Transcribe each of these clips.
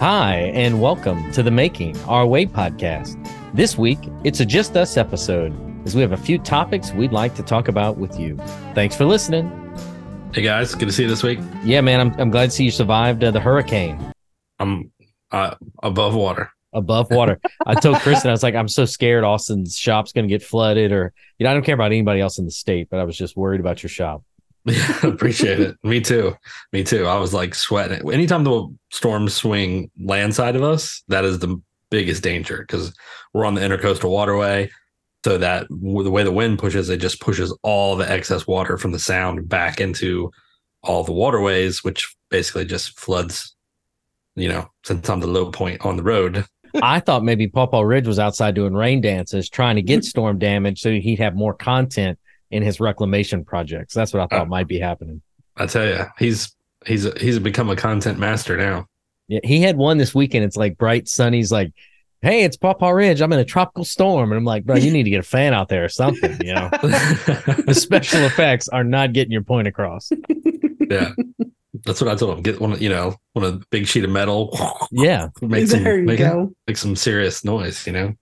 Hi, and welcome to the Making Our Way podcast. This week, it's a Just Us episode, as we have a few topics we'd like to talk about with you. Thanks for listening. Hey guys, good to see you this week. Yeah, man, I'm, I'm glad to see you survived uh, the hurricane I'm uh, above water. above water. I told Kristen, I was like, I'm so scared Austin's shop's going to get flooded, or, you know, I don't care about anybody else in the state, but I was just worried about your shop. Yeah, appreciate it. Me too. Me too. I was like sweating. Anytime the storms swing land side of us, that is the biggest danger because we're on the intercoastal waterway. So that the way the wind pushes, it just pushes all the excess water from the sound back into all the waterways, which basically just floods. You know, since I'm the low point on the road, I thought maybe Pawpaw Ridge was outside doing rain dances, trying to get storm damage so he'd have more content in his reclamation projects. That's what I thought Uh, might be happening. I tell you, he's he's he's become a content master now. Yeah, he had one this weekend. It's like bright, sunny. He's like, "Hey, it's Pawpaw Ridge. I'm in a tropical storm," and I'm like, "Bro, you need to get a fan out there or something." You know, the special effects are not getting your point across. yeah, that's what I told him. Get one, of- you know, one of the big sheet of metal. Yeah, make some there you make, go. make some serious noise, you know.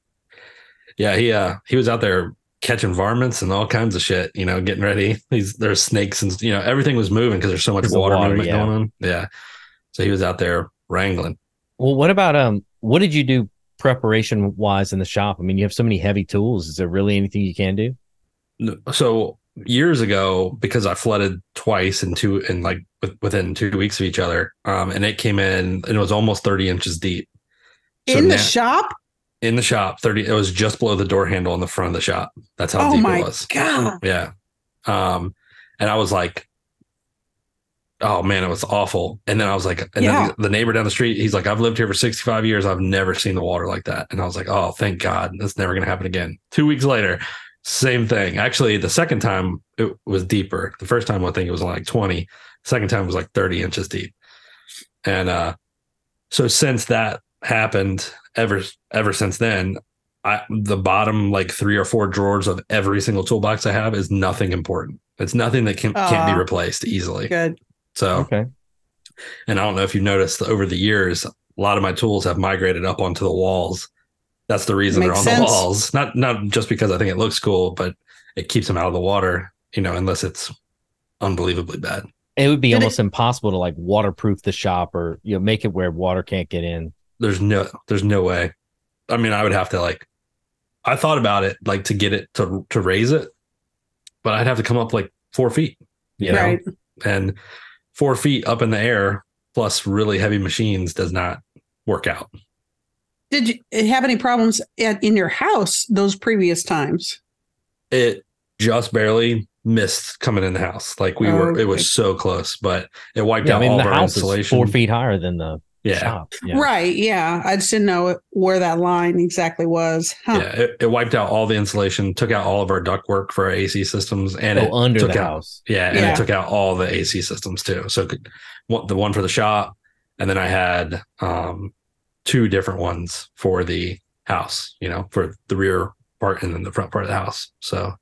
Yeah, he uh he was out there catching varmints and all kinds of shit, you know, getting ready. He's there's snakes and you know everything was moving because there's so much water, water, movement yeah. going on. Yeah, so he was out there wrangling. Well, what about um? What did you do preparation wise in the shop? I mean, you have so many heavy tools. Is there really anything you can do? So years ago, because I flooded twice in two in like with, within two weeks of each other, um, and it came in and it was almost 30 inches deep. So in the now- shop? In the shop, 30 it was just below the door handle in the front of the shop. That's how Oh deep it was. god! Yeah. Um, and I was like, oh man, it was awful. And then I was like, and Yeah. then the neighbor down the street, he's like, I've lived here for 65 years. I've never seen the water like that. And I was like, oh, thank God. That's never going to happen again. Two weeks later, same thing. Actually, the second time it was deeper. The first time I think it was like 20. Second time was like 30 inches deep. And uh, so since that happened, ever ever since then, I the bottom like three or four drawers of every single toolbox I have is nothing important. It's nothing that can can't be replaced easily. Good. So, Okay. and I don't know if you've noticed over the years, a lot of my tools have migrated up onto the walls. That's the reason they're on sense. the walls. Not not just because I think it looks cool, but it keeps them out of the water. You know, unless it's unbelievably bad. It would be Did it- almost impossible to like waterproof the shop or you know make it where water can't get in. There's no there's no way. I mean i would have to like i thought about it like to get it to to raise it but i'd have to come up like four feet you know? Right. and four feet up in the air plus really heavy machines does not work out. Did you have any problems at, in your house those previous times? it just barely missed coming in the house. Like we were it was so close but it wiped Yeah, I out mean all the of our house is insulation. four feet higher than the yeah shop. Yeah. Right. Yeah. I just didn't know where that line exactly was. Huh. yeah it, it wiped out all the insulation took out all of our ductwork for our ac systems and it Oh, under took the out house. Yeah, and Yeah. it took out all the AC systems too. So it could- one- the one for the shop, and then I had um, two different ones for the house. You know, for the rear part and then the front part of the house. So,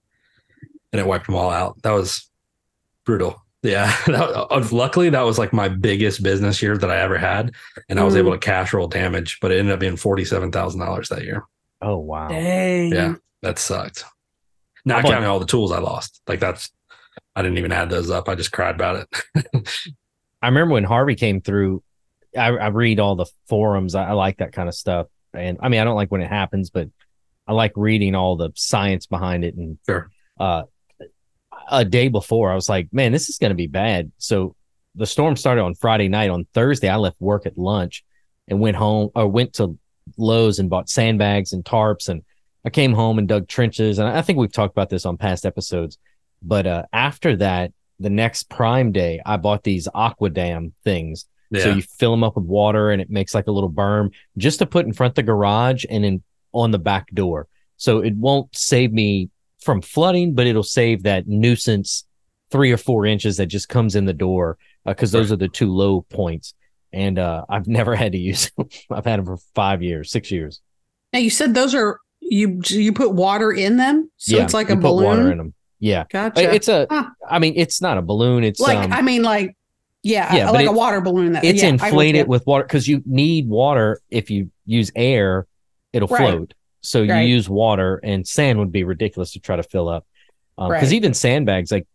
and it wiped them all out. That was brutal. Yeah, that, uh, luckily that was like my biggest business year that I ever had, and I was Mm. able to cash roll damage, but it ended up being forty seven thousand dollars that year. Oh wow. Dang. Yeah, that sucked. Not How about- counting all the tools I lost. Like that's, I didn't even add those up. I just cried about it. I remember when Harvey came through. I, I read all the forums. I, I like that kind of stuff, and I mean, I don't like when it happens, but I like reading all the science behind it. And Sure. uh, a day before, I was like, "Man, this is going to be bad." So the storm started on Friday night. On Thursday, I left work at lunch and went home or went to Lowe's and bought sandbags and tarps. And I came home and dug trenches. And I think we've talked about this on past episodes. But uh, after that, the next Prime Day, I bought these Aqua Dam things. Yeah. So you fill them up with water and it makes like a little berm just to put in front of the garage and in on the back door. So it won't save me from flooding, but it'll save that nuisance three or four inches that just comes in the door because those are the two low points. And uh, I've never had to use them. I've had them for five years, six years. Now you said those are you you put water in them, so yeah, it's like you a put balloon. water in them. Yeah, Gotcha. it's a. Huh. I mean, it's not a balloon. It's like um, I mean, like Yeah, Yeah, like a water balloon. That it's yeah, inflated with water because you need water if you use air it'll Right. float so you Right. use water and sand would be ridiculous to try to fill up because Right. even sandbags like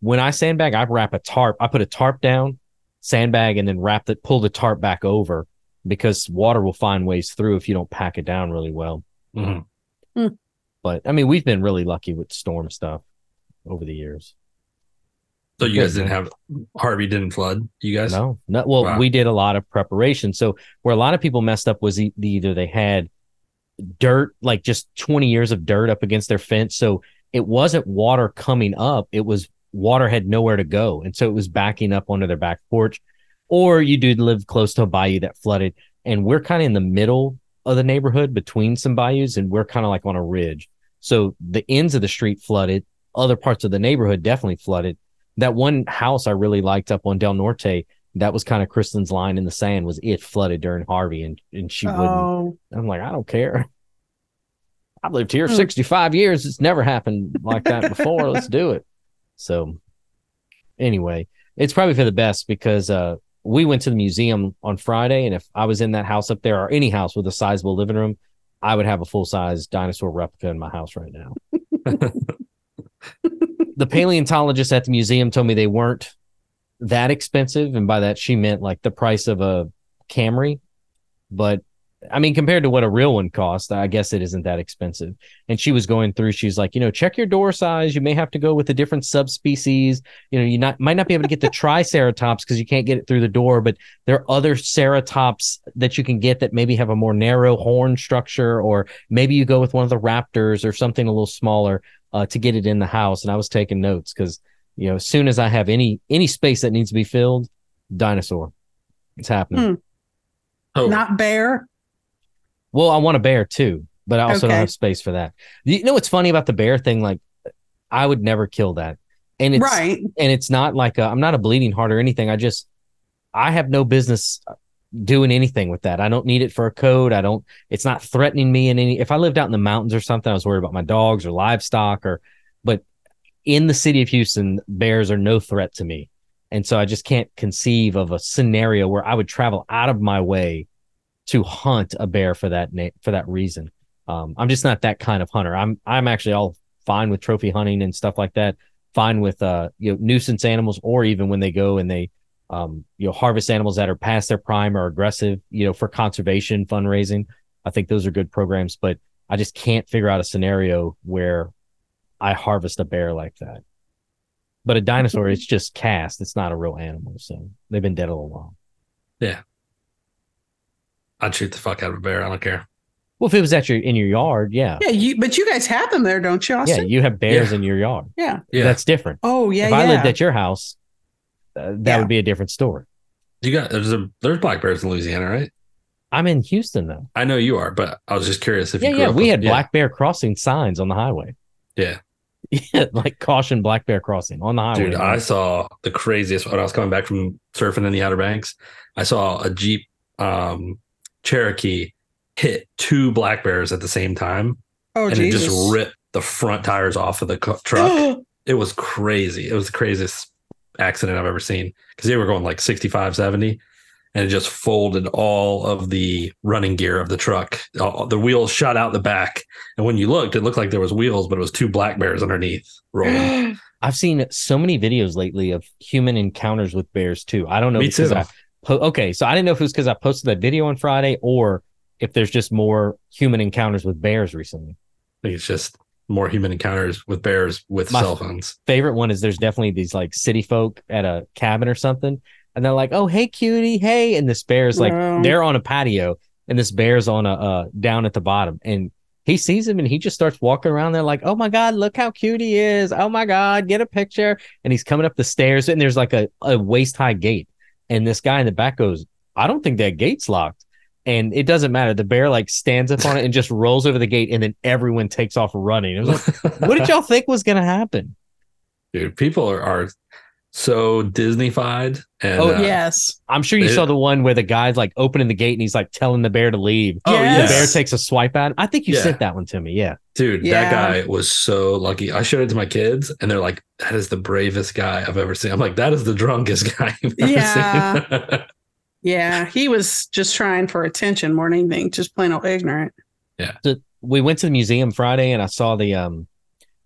when i sandbag i wrap a tarp i put a tarp down sandbag and then wrap it pull the tarp back over because water will find ways through if you don't pack it down really well Mhm. but i mean we've been really lucky with storm stuff over the years So you guys didn't have Harvey didn't flood. You guys? No, no. Well, Wow. we did a lot of preparation. So where a lot of people messed up was e- either they had dirt, like just 20 years of dirt up against their fence. So it wasn't water coming up. It was water had nowhere to go. And so it was backing up onto their back porch. Or you do live close to a bayou that flooded. And we're kind of in the middle of the neighborhood between some bayous and we're kind of like on a ridge. So the ends of the street flooded. Other parts of the neighborhood definitely flooded that one house I really liked up on Del Norte, that was kind of Kristen's line in the sand was it flooded during Harvey and, and she wouldn't. Oh, I'm like, I don't care. I've lived here Hmm. 65 years. It's never happened like that before. Let's do it. So anyway, it's probably for the best because uh we went to the museum on Friday and if I was in that house up there or any house with a sizable living room, I would have a full size dinosaur replica in my house right now. the paleontologist at the museum told me they weren't that expensive, and by that she meant like the price of a Camry. But I mean, compared to what a real one cost, I guess it isn't that expensive. And she was going through, she's like, you know, check your door size. You may have to go with a different subspecies. You know, you not might not be able to get the triceratops because you can't get it through the door, but there are other ceratops that you can get that maybe have a more narrow horn structure, or maybe you go with one of the raptors or something a little smaller uh, to get it in the house. And I was taking notes because you know, as soon as I have any any space that needs to be filled, dinosaur, it's happening. Hmm. Oh, not bear. Well, I want a bear too, but I also don't have space for that. You know what's funny about the bear thing? Like, I would never kill that, and it's right. and it's not like i I'm not a bleeding heart or anything. I just I have no business doing anything with that. I don't need it for a code. I don't. It's not threatening me in any. If I lived out in the mountains or something, I was worried about my dogs or livestock or. In the city of Houston, bears are no threat to me, and so I just can't conceive of a scenario where I would travel out of my way to hunt a bear for that na- for that reason. Um, I'm just not that kind of hunter. I'm I'm actually all fine with trophy hunting and stuff like that. Fine with uh you know nuisance animals, or even when they go and they um you know harvest animals that are past their prime or aggressive, you know for conservation fundraising. I think those are good programs, but I just can't figure out a scenario where I harvest a bear like that. But a dinosaur, it's just cast. It's not a real animal, so they've been dead a little while. Yeah. I'd shoot the fuck out of a bear. I don't care. Well, if it was at your in your yard, yeah, Yeah, you but you guys have them there, don't you, yeah, you have bears Yeah. in your yard. Yeah. Yeah. That's different. Oh, yeah, if yeah. I lived at your house, uh, that Yeah. would be a different story. you got there's a there's black bears in Louisiana, right? I'm in Houston though. I know you are, but I was just curious if Yeah, you grew yeah. up We with- had yeah. black bear crossing signs on the highway. Yeah. Yeah, like caution black bear crossing on the highway. Dude, I saw the craziest when I was coming back from surfing in the Outer Banks. I saw a Jeep um, Cherokee hit two black bears at the same time, oh, and Jesus. it just ripped the front tires off of the truck. it was crazy. It was the craziest accident I've ever seen because they were going like 65, 70, and it just folded all of the running gear of the truck. All, the wheels shot out the back. And when you looked, it looked like there was wheels, but it was two black bears underneath rolling. I've seen so many videos lately of human encounters with bears too. I don't know Me because too. I po- okay, so I didn't know if it was because I posted that video on Friday or if there's just more human encounters with bears recently. I think it's just more human encounters with bears with My- cell phones. favorite one is there's definitely these like city folk at a cabin or something, and they're like, "Oh, hey, cutie, hey," and this bear's like Wow. they're on a patio, and this bear's on a uh, down at the bottom, and he sees him and he just starts walking around there like, "Oh my god, look how cute he is! Oh my god, get a picture!" And he's coming up the stairs, and there's like a, a waist high gate, and this guy in the back goes, "I don't think that gate's locked." And it doesn't matter. The bear like stands up on it and just rolls over the gate, and then everyone takes off running. It was like, what did y'all think was gonna happen? Dude, people are, are so Disneyfied. And Oh, uh, yes. I'm sure you It- saw the one where the guy's like opening the gate and he's like telling the bear to leave. Oh, yeah, The bear takes a swipe at him. I think you Yeah. sent that one to me. Yeah. Dude, Yeah. that guy was so lucky. I showed it to my kids, and they're like, "That is the bravest guy I've ever seen." I'm like, "That is the drunkest guy I've ever Yeah. seen." Yeah. He was just trying for attention more than anything, just plain old ignorant. Yeah. We went to the museum Friday and I saw the um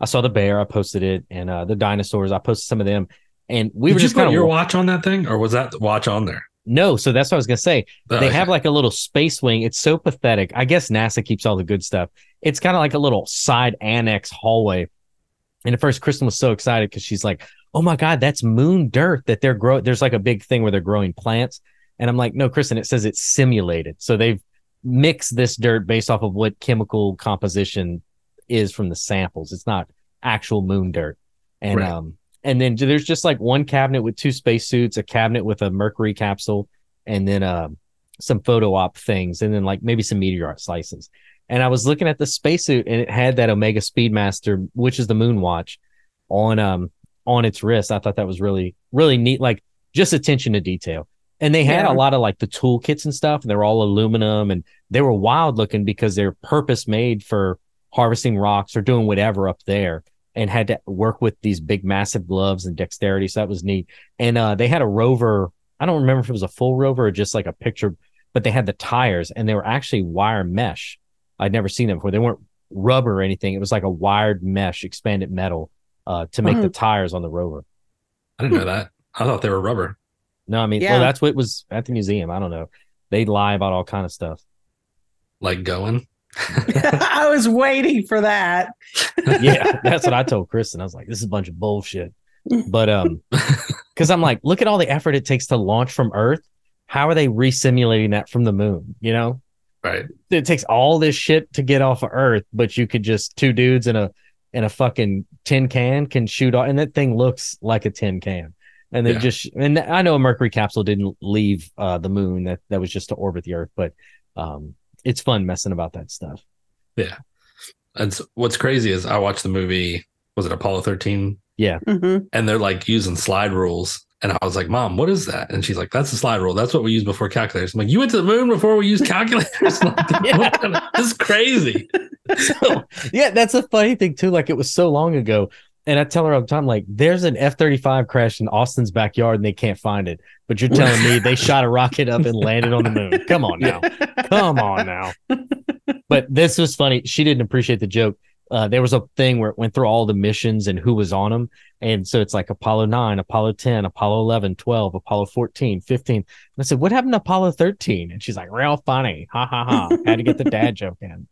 I saw the bear, I posted it, and uh the dinosaurs, I posted some of them. And we Did were just put kind your watch on that thing, or was that watch on there? no, so that's what I was gonna say. Oh, they okay. have like a little space wing. It's so pathetic. I guess NASA keeps all the good stuff. It's kind of like a little side annex hallway. And at first, Kristen was so excited because she's like, "Oh my god, that's moon dirt that they're growing." There's like a big thing where they're growing plants, and I'm like, "No, Kristen, it says it's simulated." So they've mixed this dirt based off of what chemical composition is from the samples. It's not actual moon dirt, and Right. um, and then there's just like one cabinet with two spacesuits, a cabinet with a Mercury capsule, and then um some photo op things, and then like maybe some meteorite slices. And I was looking at the spacesuit, and it had that Omega Speedmaster, which is the Moon Watch, on um on its wrist. I thought that was really really neat, like just attention to detail. And they had Yeah. a lot of like the toolkits and stuff. And they were all aluminum, and they were wild looking because they're purpose made for harvesting rocks or doing whatever up there. And had to work with these big, massive gloves and dexterity. So that was neat. And uh, they had a rover. I don't remember if it was a full rover or just like a picture, but they had the tires and they were actually wire mesh. I'd never seen them before. They weren't rubber or anything. It was like a wired mesh, expanded metal, uh, to make the tires on the rover. I didn't know that. I thought they were rubber. No, I mean, Yeah. well, that's what was at the museum. I don't know. They lie about all kind of stuff. Like going. I was waiting for that. yeah, that's what I told Kristen. I was like, this is a bunch of bullshit. But um, because I'm like, look at all the effort it takes to launch from Earth. How are they resimulating that from the moon? You know, Right. it takes all this shit to get off of Earth, but you could just two dudes in a in a fucking tin can can shoot off, and that thing looks like a tin can. And they Yeah. just and I know a Mercury capsule didn't leave uh, the moon; that that was just to orbit the Earth. But um, it's fun messing about that stuff. Yeah. And s- what's crazy is I watched the movie. Was it Apollo 13? hmm And they're like using slide rules. And I was like, Mom, what is that? And she's like, That's a slide rule. That's what we use before calculators. I'm like, You went to the moon before we used calculators? Like, Yeah. what kind of- this is crazy. so yeah, that's a funny thing too. Like it was so long ago. And I tell her all the time, like, there's an F 35 crash in Austin's backyard and they can't find it. But you're telling me they shot a rocket up and landed on the moon. Come on now. Come on now. But this was funny. She didn't appreciate the joke. Uh, there was a thing where it went through all the missions and who was on them. And so it's like Apollo 9, Apollo 10, Apollo 11, 12, Apollo 14, 15. And I said, What happened to Apollo 13? And she's like, Real funny. Ha ha ha. Had to get the dad joke in.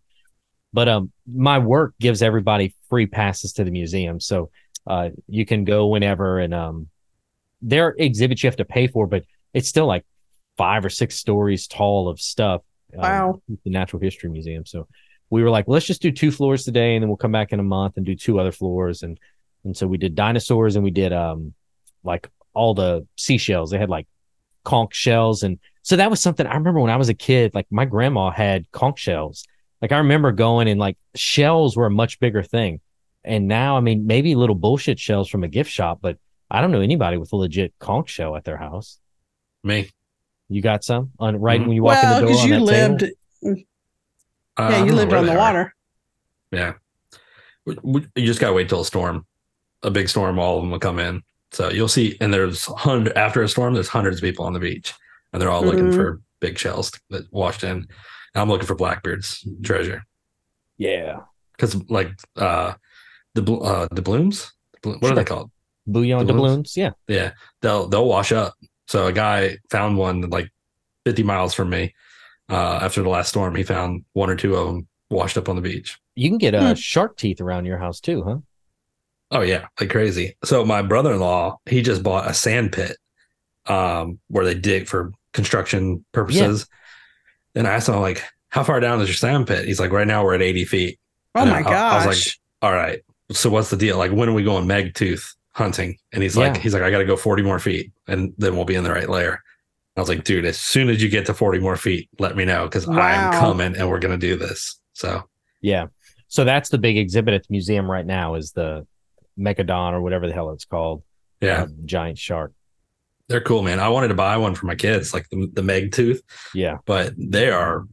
But um, my work gives everybody free passes to the museum, so uh, you can go whenever. And um, there are exhibits you have to pay for, but it's still like five or six stories tall of stuff. um, Wow. the Natural History Museum. So we were like, let's just do two floors today, and then we'll come back in a month and do two other floors. And and so we did dinosaurs, and we did um like all the seashells. They had like conch shells, and so that was something I remember when I was a kid. Like my grandma had conch shells. Like I remember going and like shells were a much bigger thing. And now, I mean, maybe little bullshit shells from a gift shop, but I don't know anybody with a legit conch shell at their house. Me. You got some on right Mhm. when you walk Well, in the door. because you that table? lived, Uh, yeah, you know lived on the they are. water. Yeah. We- we- You just got to wait till a storm, a big storm, all of them will come in. So you'll see, and there's hundred after a storm, there's hundreds of people on the beach, and they're all looking Mhm. for big shells that washed in. And I'm looking for Blackbeard's treasure Yeah. because, like, uh, the uh, the blooms, what are Sure. they called? Bouillon Doubloons? doubloons. Yeah. Yeah, they'll they'll wash up. So a guy found one like 50 miles from me. Uh, after the last storm, he found one or two of them washed up on the beach. You can get uh, Hmm. shark teeth around your house too, huh? Oh yeah, like crazy. So my brother-in-law, he just bought a sand pit um where they dig for construction purposes. And I asked him like, how far down is your sand pit? He's like, right now we're at 80 feet. Oh And my I- gosh. I was like, all right. So what's the deal? Like when are we going meg tooth hunting? And he's like, Yeah. he's like, I gotta go 40 more feet and then we'll be in the right layer. I was like, dude, as soon as you get to 40 more feet, let me know because Wow. I'm coming and we're gonna do this. So Yeah. So that's the big exhibit at the museum right now is the Megadon or whatever the hell it's called. Yeah. uh, giant shark. They're cool, man. I wanted to buy one for my kids, like the, the Meg tooth, Yeah. but they are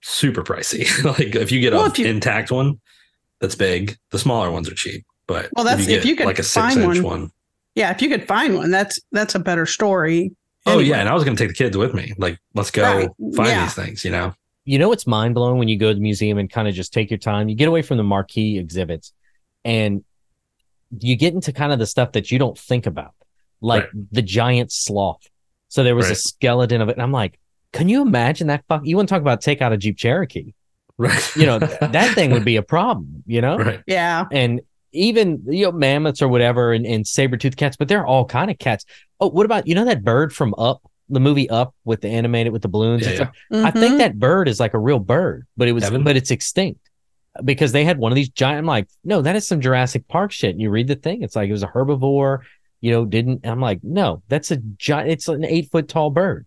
super pricey. like if you get Well, a you- intact one that's big, the smaller ones are cheap. But Well, that's- if you could like a six find inch one- one. Yeah, if you could find one, that's that's a better story. Oh Anyway. yeah, and I was going to take the kids with me. Like, let's go Right, find yeah. these things. You know? you know it's mind blowing when you go to the museum and kind of just take your time you get away from the marquee exhibits and you get into kind of the stuff that you don't think about like the giant sloth so there was a skeleton of it and i'm like can you imagine that fuck you want to talk about take out a jeep cherokee Right. you know that thing would be a problem you know right. Yeah. and even you know mammoths or whatever and, and saber tooth cats but they're all kind of cats oh what about you know that bird from up the movie up with the animated with the balloons Yeah, It's yeah. a- I think mm-hmm. that bird is like a real bird, but it was, Evan? but it's extinct because they had one of these giant. I'm like, no, that is some Jurassic Park shit. And you read the thing, it's like it was a herbivore, you know, didn't. I'm like, no, that's a giant. It's an eight foot tall bird.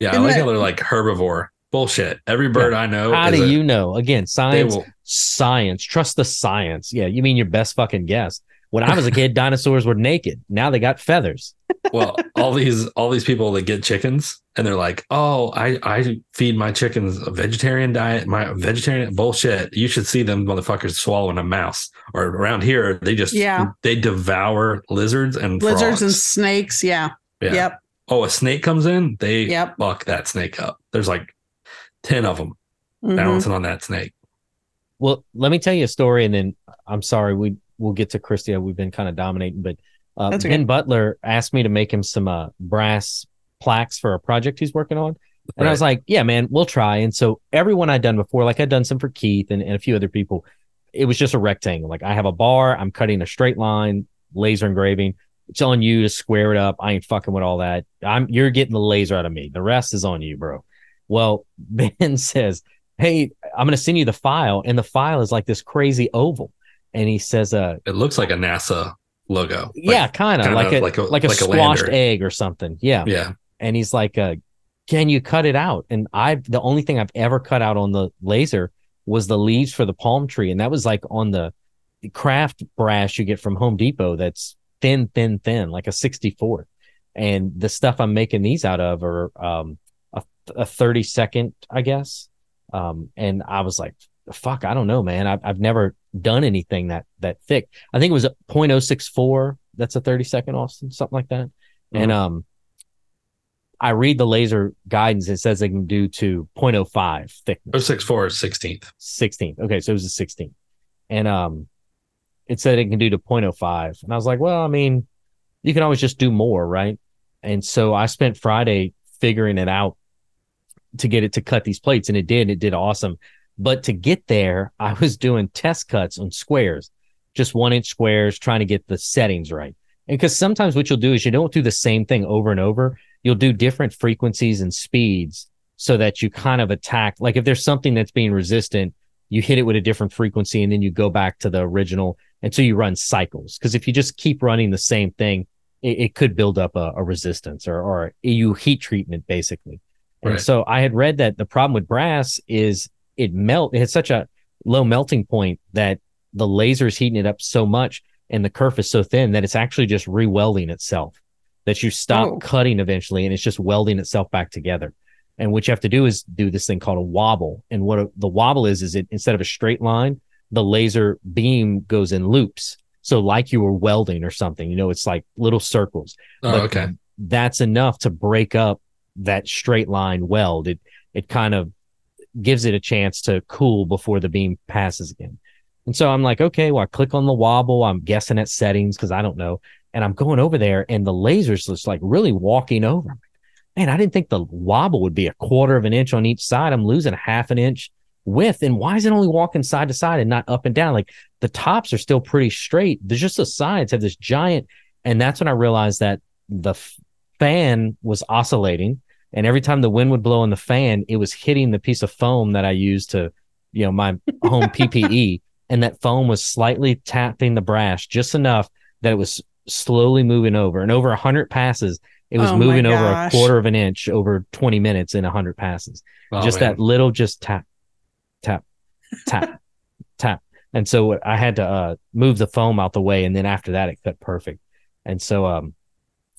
Yeah, I Isn't like that- how they're like herbivore. Bullshit. Every bird I know. How is do a- you know? Again, science, will. science. Trust the science. Yeah, you mean your best fucking guess. When I was a kid, dinosaurs were naked. Now they got feathers. Well, all these all these people that get chickens and they're like, "Oh, I I feed my chickens a vegetarian diet. My vegetarian bullshit. You should see them motherfuckers swallowing a mouse. Or around here, they just Yeah. they devour lizards and Lizards and snakes. Yeah. Yeah. Yep. Oh, a snake comes in, they Yep. fuck that snake up. There's like ten of them Mhm. balancing on that snake. Well, let me tell you a story, and then I'm sorry we we'll get to Christy. We've been kind of dominating, but uh, Ben okay. Butler asked me to make him some uh, brass plaques for a project he's working on, and I was like, "Yeah, man, we'll try." And so everyone I'd done before, like I'd done some for Keith and, and a few other people, it was just a rectangle. Like I have a bar, I'm cutting a straight line, laser engraving. It's on you to square it up. I ain't fucking with all that. I'm you're getting the laser out of me. The rest is on you, bro. Well, Ben says, Hey, I'm gonna send you the file, and the file is like this crazy oval. And he says, uh it looks like a NASA logo. Like, yeah, kind of kinda like a like like a- like a squashed lander. egg or something. Yeah. yeah. And he's like, uh, can you cut it out? And I the only thing I've ever cut out on the laser was the leaves for the palm tree. And that was like on the craft brass you get from Home Depot that's thin, thin, thin, like a 64. And the stuff I'm making these out of are um a, a 30 second, I guess. Um, and I was like, fuck, I don't know, man. I've I've never done anything that that thick. I think it was a 0.064. That's a 30 second Austin, something like that. And um I read the laser guidance. It says they can do to 0.05 thickness. 064 is 16th. 16th. Okay, so it was a 16th. And um it said it can do to 0.05. And I was like, well, I mean, you can always just do more, right? And so I spent Friday figuring it out to get it to cut these plates, and it did. It did awesome. But to get there, I was doing test cuts on squares, just one inch squares, trying to get the settings right. And because sometimes what you'll do is you don't do the same thing over and over. You'll do different frequencies and speeds so that you kind of attack. Like if there's something that's being resistant, you hit it with a different frequency and then you go back to the original until you run cycles. Because if you just keep running the same thing, it, it could build up a, a resistance or, or you heat treatment basically. And so I had read that the problem with brass is it melt. It has such a low melting point that the laser is heating it up so much and the kerf is so thin that it's actually just re-welding itself. That you stop Oh. cutting eventually and it's just welding itself back together. And what you have to do is do this thing called a wobble. And what a, the wobble is, is it instead of a straight line, the laser beam goes in loops. So like you were welding or something, you know, it's like little circles. Oh, But okay. That's enough to break up that straight line weld. It it kind of gives it a chance to cool before the beam passes again. And so I'm like, okay, well, I click on the wobble. I'm guessing at settings because I don't know. And I'm going over there and the laser's just like really walking over. Man, I didn't think the wobble would be a quarter of an inch on each side. I'm losing half an inch width. And why is it only walking side to side and not up and down? Like the tops are still pretty straight. There's just the sides have this giant. And that's when I realized that the fan was oscillating. And every time the wind would blow in the fan, it was hitting the piece of foam that I used to, you know, my home PPE. And that foam was slightly tapping the brass just enough that it was slowly moving over. And over 100 passes, it was Oh moving over a quarter of an inch over 20 minutes in 100 passes Oh, just man. that little just tap tap tap tap and so i had to uh move the foam out the way and then after that it cut perfect and so um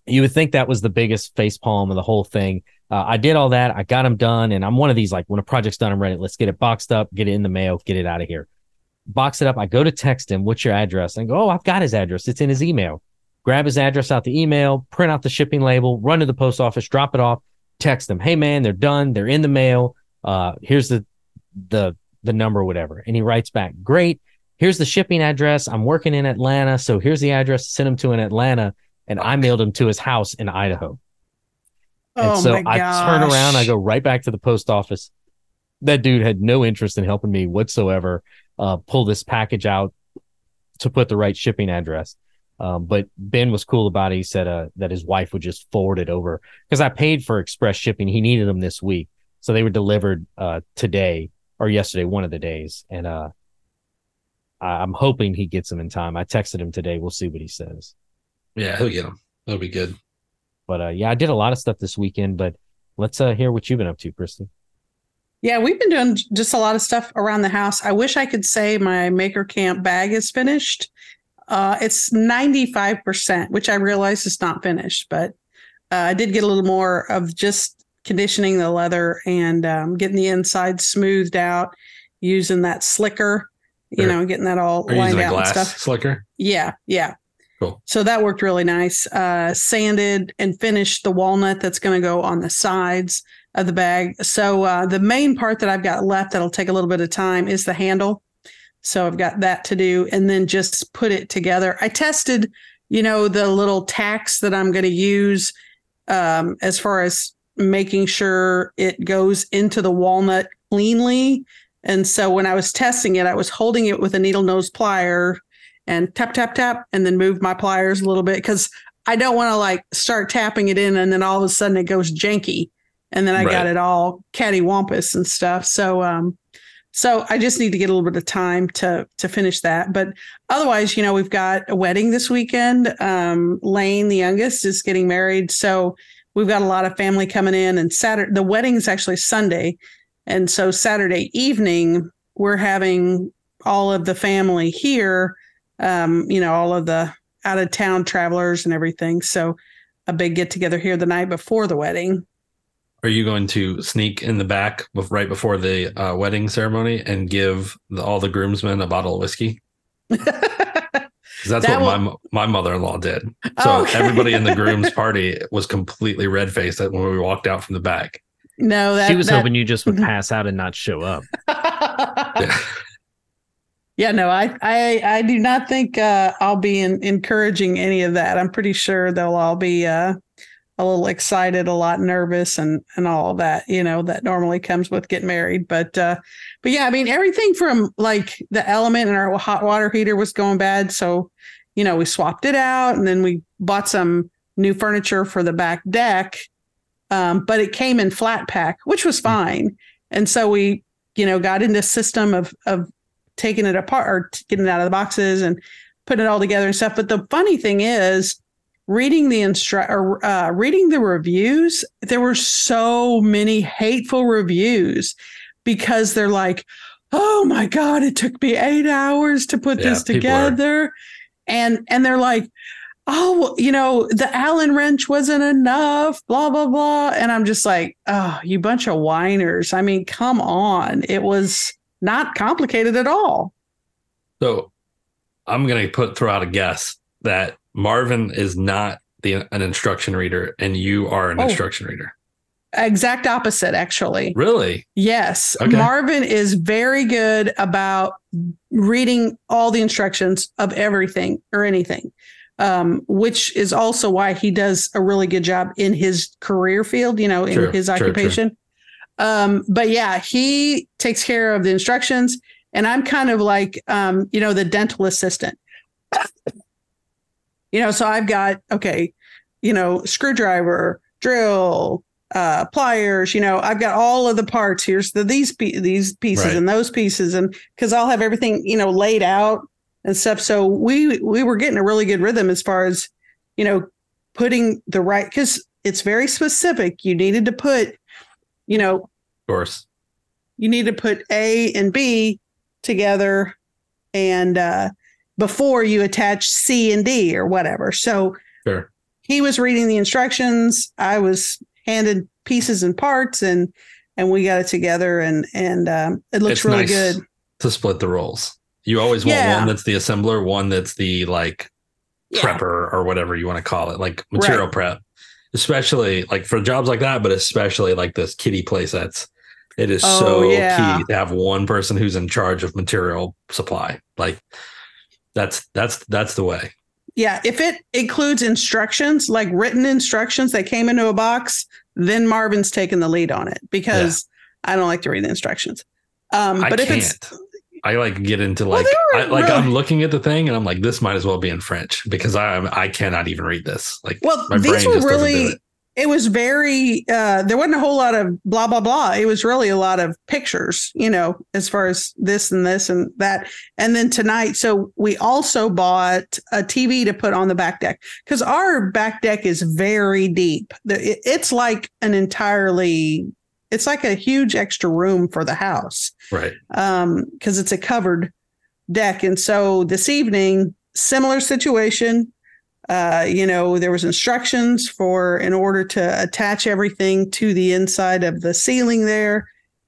You would think that was the biggest face palm of the whole thing. Uh, I did all that. I got them done, and I'm one of these like when a project's done, I'm ready. Let's get it boxed up, get it in the mail, get it out of here. Box it up. I go to text him, "What's your address?" And I go, "Oh, I've got his address. It's in his email." Grab his address out the email, print out the shipping label, run to the post office, drop it off, text them, "Hey man, they're done. They're in the mail. Uh, here's the the the number, whatever." And he writes back, "Great. Here's the shipping address. I'm working in Atlanta, so here's the address. Send him to in Atlanta." And I mailed him to his house in Idaho. And oh so I turn around, I go right back to the post office. That dude had no interest in helping me whatsoever. Uh, pull this package out to put the right shipping address. Um, but Ben was cool about it. He said uh, that his wife would just forward it over because I paid for express shipping. He needed them this week, so they were delivered uh, today or yesterday, one of the days. And uh, I- I'm hoping he gets them in time. I texted him today. We'll see what he says. Yeah, he'll get them. That'll be good. But uh, yeah, I did a lot of stuff this weekend. But let's uh, hear what you've been up to, Kristen. Yeah, we've been doing just a lot of stuff around the house. I wish I could say my Maker Camp bag is finished. Uh, it's 95%, which I realize is not finished, but uh, I did get a little more of just conditioning the leather and um, getting the inside smoothed out using that slicker, you Sure. know, getting that all lined out and stuff. slicker? Yeah, yeah. Cool. So that worked really nice. Uh, sanded and finished the walnut that's going to go on the sides of the bag. So uh, the main part that I've got left that'll take a little bit of time is the handle. So I've got that to do, and then just put it together. I tested, you know, the little tacks that I'm going to use um, as far as making sure it goes into the walnut cleanly. And so when I was testing it, I was holding it with a needle nose plier and tap tap tap and then move my pliers a little bit because I don't want to like start tapping it in and then all of a sudden it goes janky and then I got it all cattywampus and stuff. So um so I just need to get a little bit of time to to finish that. But otherwise, you know, we've got a wedding this weekend. Um Lane, the youngest, is getting married. So we've got a lot of family coming in and Saturday the wedding is actually Sunday. And so Saturday evening, we're having all of the family here um, you know, all of the out of town travelers and everything. So a big get together here the night before the wedding. Are you going to sneak in the back with, right before the uh, wedding ceremony and give the, all the groomsmen a bottle of whiskey? Because that's That what will- my my mother in law did. So Okay. everybody in the groom's party was completely red faced when we walked out from the back. no, that she was that- hoping you just would pass out and not show up. Yeah. Yeah, no, I, I, I do not think uh, I'll be in, encouraging any of that. I'm pretty sure they'll all be uh, a little excited, a lot nervous, and and all that. You know, that normally comes with getting married. But uh, but yeah, I mean, everything from like the element in our hot water heater was going bad, so you know we swapped it out, and then we bought some new furniture for the back deck. Um, but it came in flat pack, which was fine. And so we, you know, got in this system of of taking it apart or getting it out of the boxes and putting it all together and stuff. But the funny thing is, reading the instru- or uh, reading the reviews, there were so many hateful reviews because they're like, "Oh my god, it took me eight hours to put Yeah, this people are- together," and and they're like. Oh, you know, the Allen wrench wasn't enough, blah, blah, blah. And I'm just like, oh, you bunch of whiners. I mean, come on. It was not complicated at all. So I'm gonna put throw out a guess that Marvin is not the an instruction reader and you are an Oh. instruction reader. Exact opposite, actually. Really? Yes. Okay. Marvin is very good about reading all the instructions of everything or anything, um, which is also why he does a really good job in his career field, you know, in True, his true, true. Um, but yeah, he takes care of the instructions. And I'm kind of like, um, you know, the dental assistant. you know, so I've got, okay, you know, screwdriver, drill, uh pliers you know i've got all of the parts here's the these these pieces Right. and those pieces and because i'll have everything you know laid out and stuff so we we were getting a really good rhythm as far as you know putting the right because it's very specific you needed to put you know Of course. you need to put a and b together and uh before you attach c and d or whatever so Sure. he was reading the instructions. I was handed pieces and parts, and and we got it together, and and um, it looks It's really nice good. to split the roles. You always want Yeah. one that's the assembler, one that's the like Yeah. prepper or whatever you want to call it, like material prep. Especially like for jobs like that, but especially like this kitty play sets. It is Oh, so yeah. key to have one person who's in charge of material supply. Like that's that's that's the way. Yeah, if it includes instructions, like written instructions that came into a box, then Marvin's taking the lead on it because I don't like to read the instructions. Um, I but if can't. it's I like get into like they I, like really... I'm looking at the thing and I'm like this might as well be in French because I'm I cannot even read this. Like well, these were really. it. It was very. Uh, there wasn't a whole lot of blah blah blah. It was really a lot of pictures, you know, as far as this and this and that. And then tonight, so we also bought a TV to put on the back deck because our back deck is very deep. It's like an entirely. It's like a huge extra room for the house. right. um because it's a covered deck and so this evening similar situation uh you know there was instructions for in order to attach everything to the inside of the ceiling there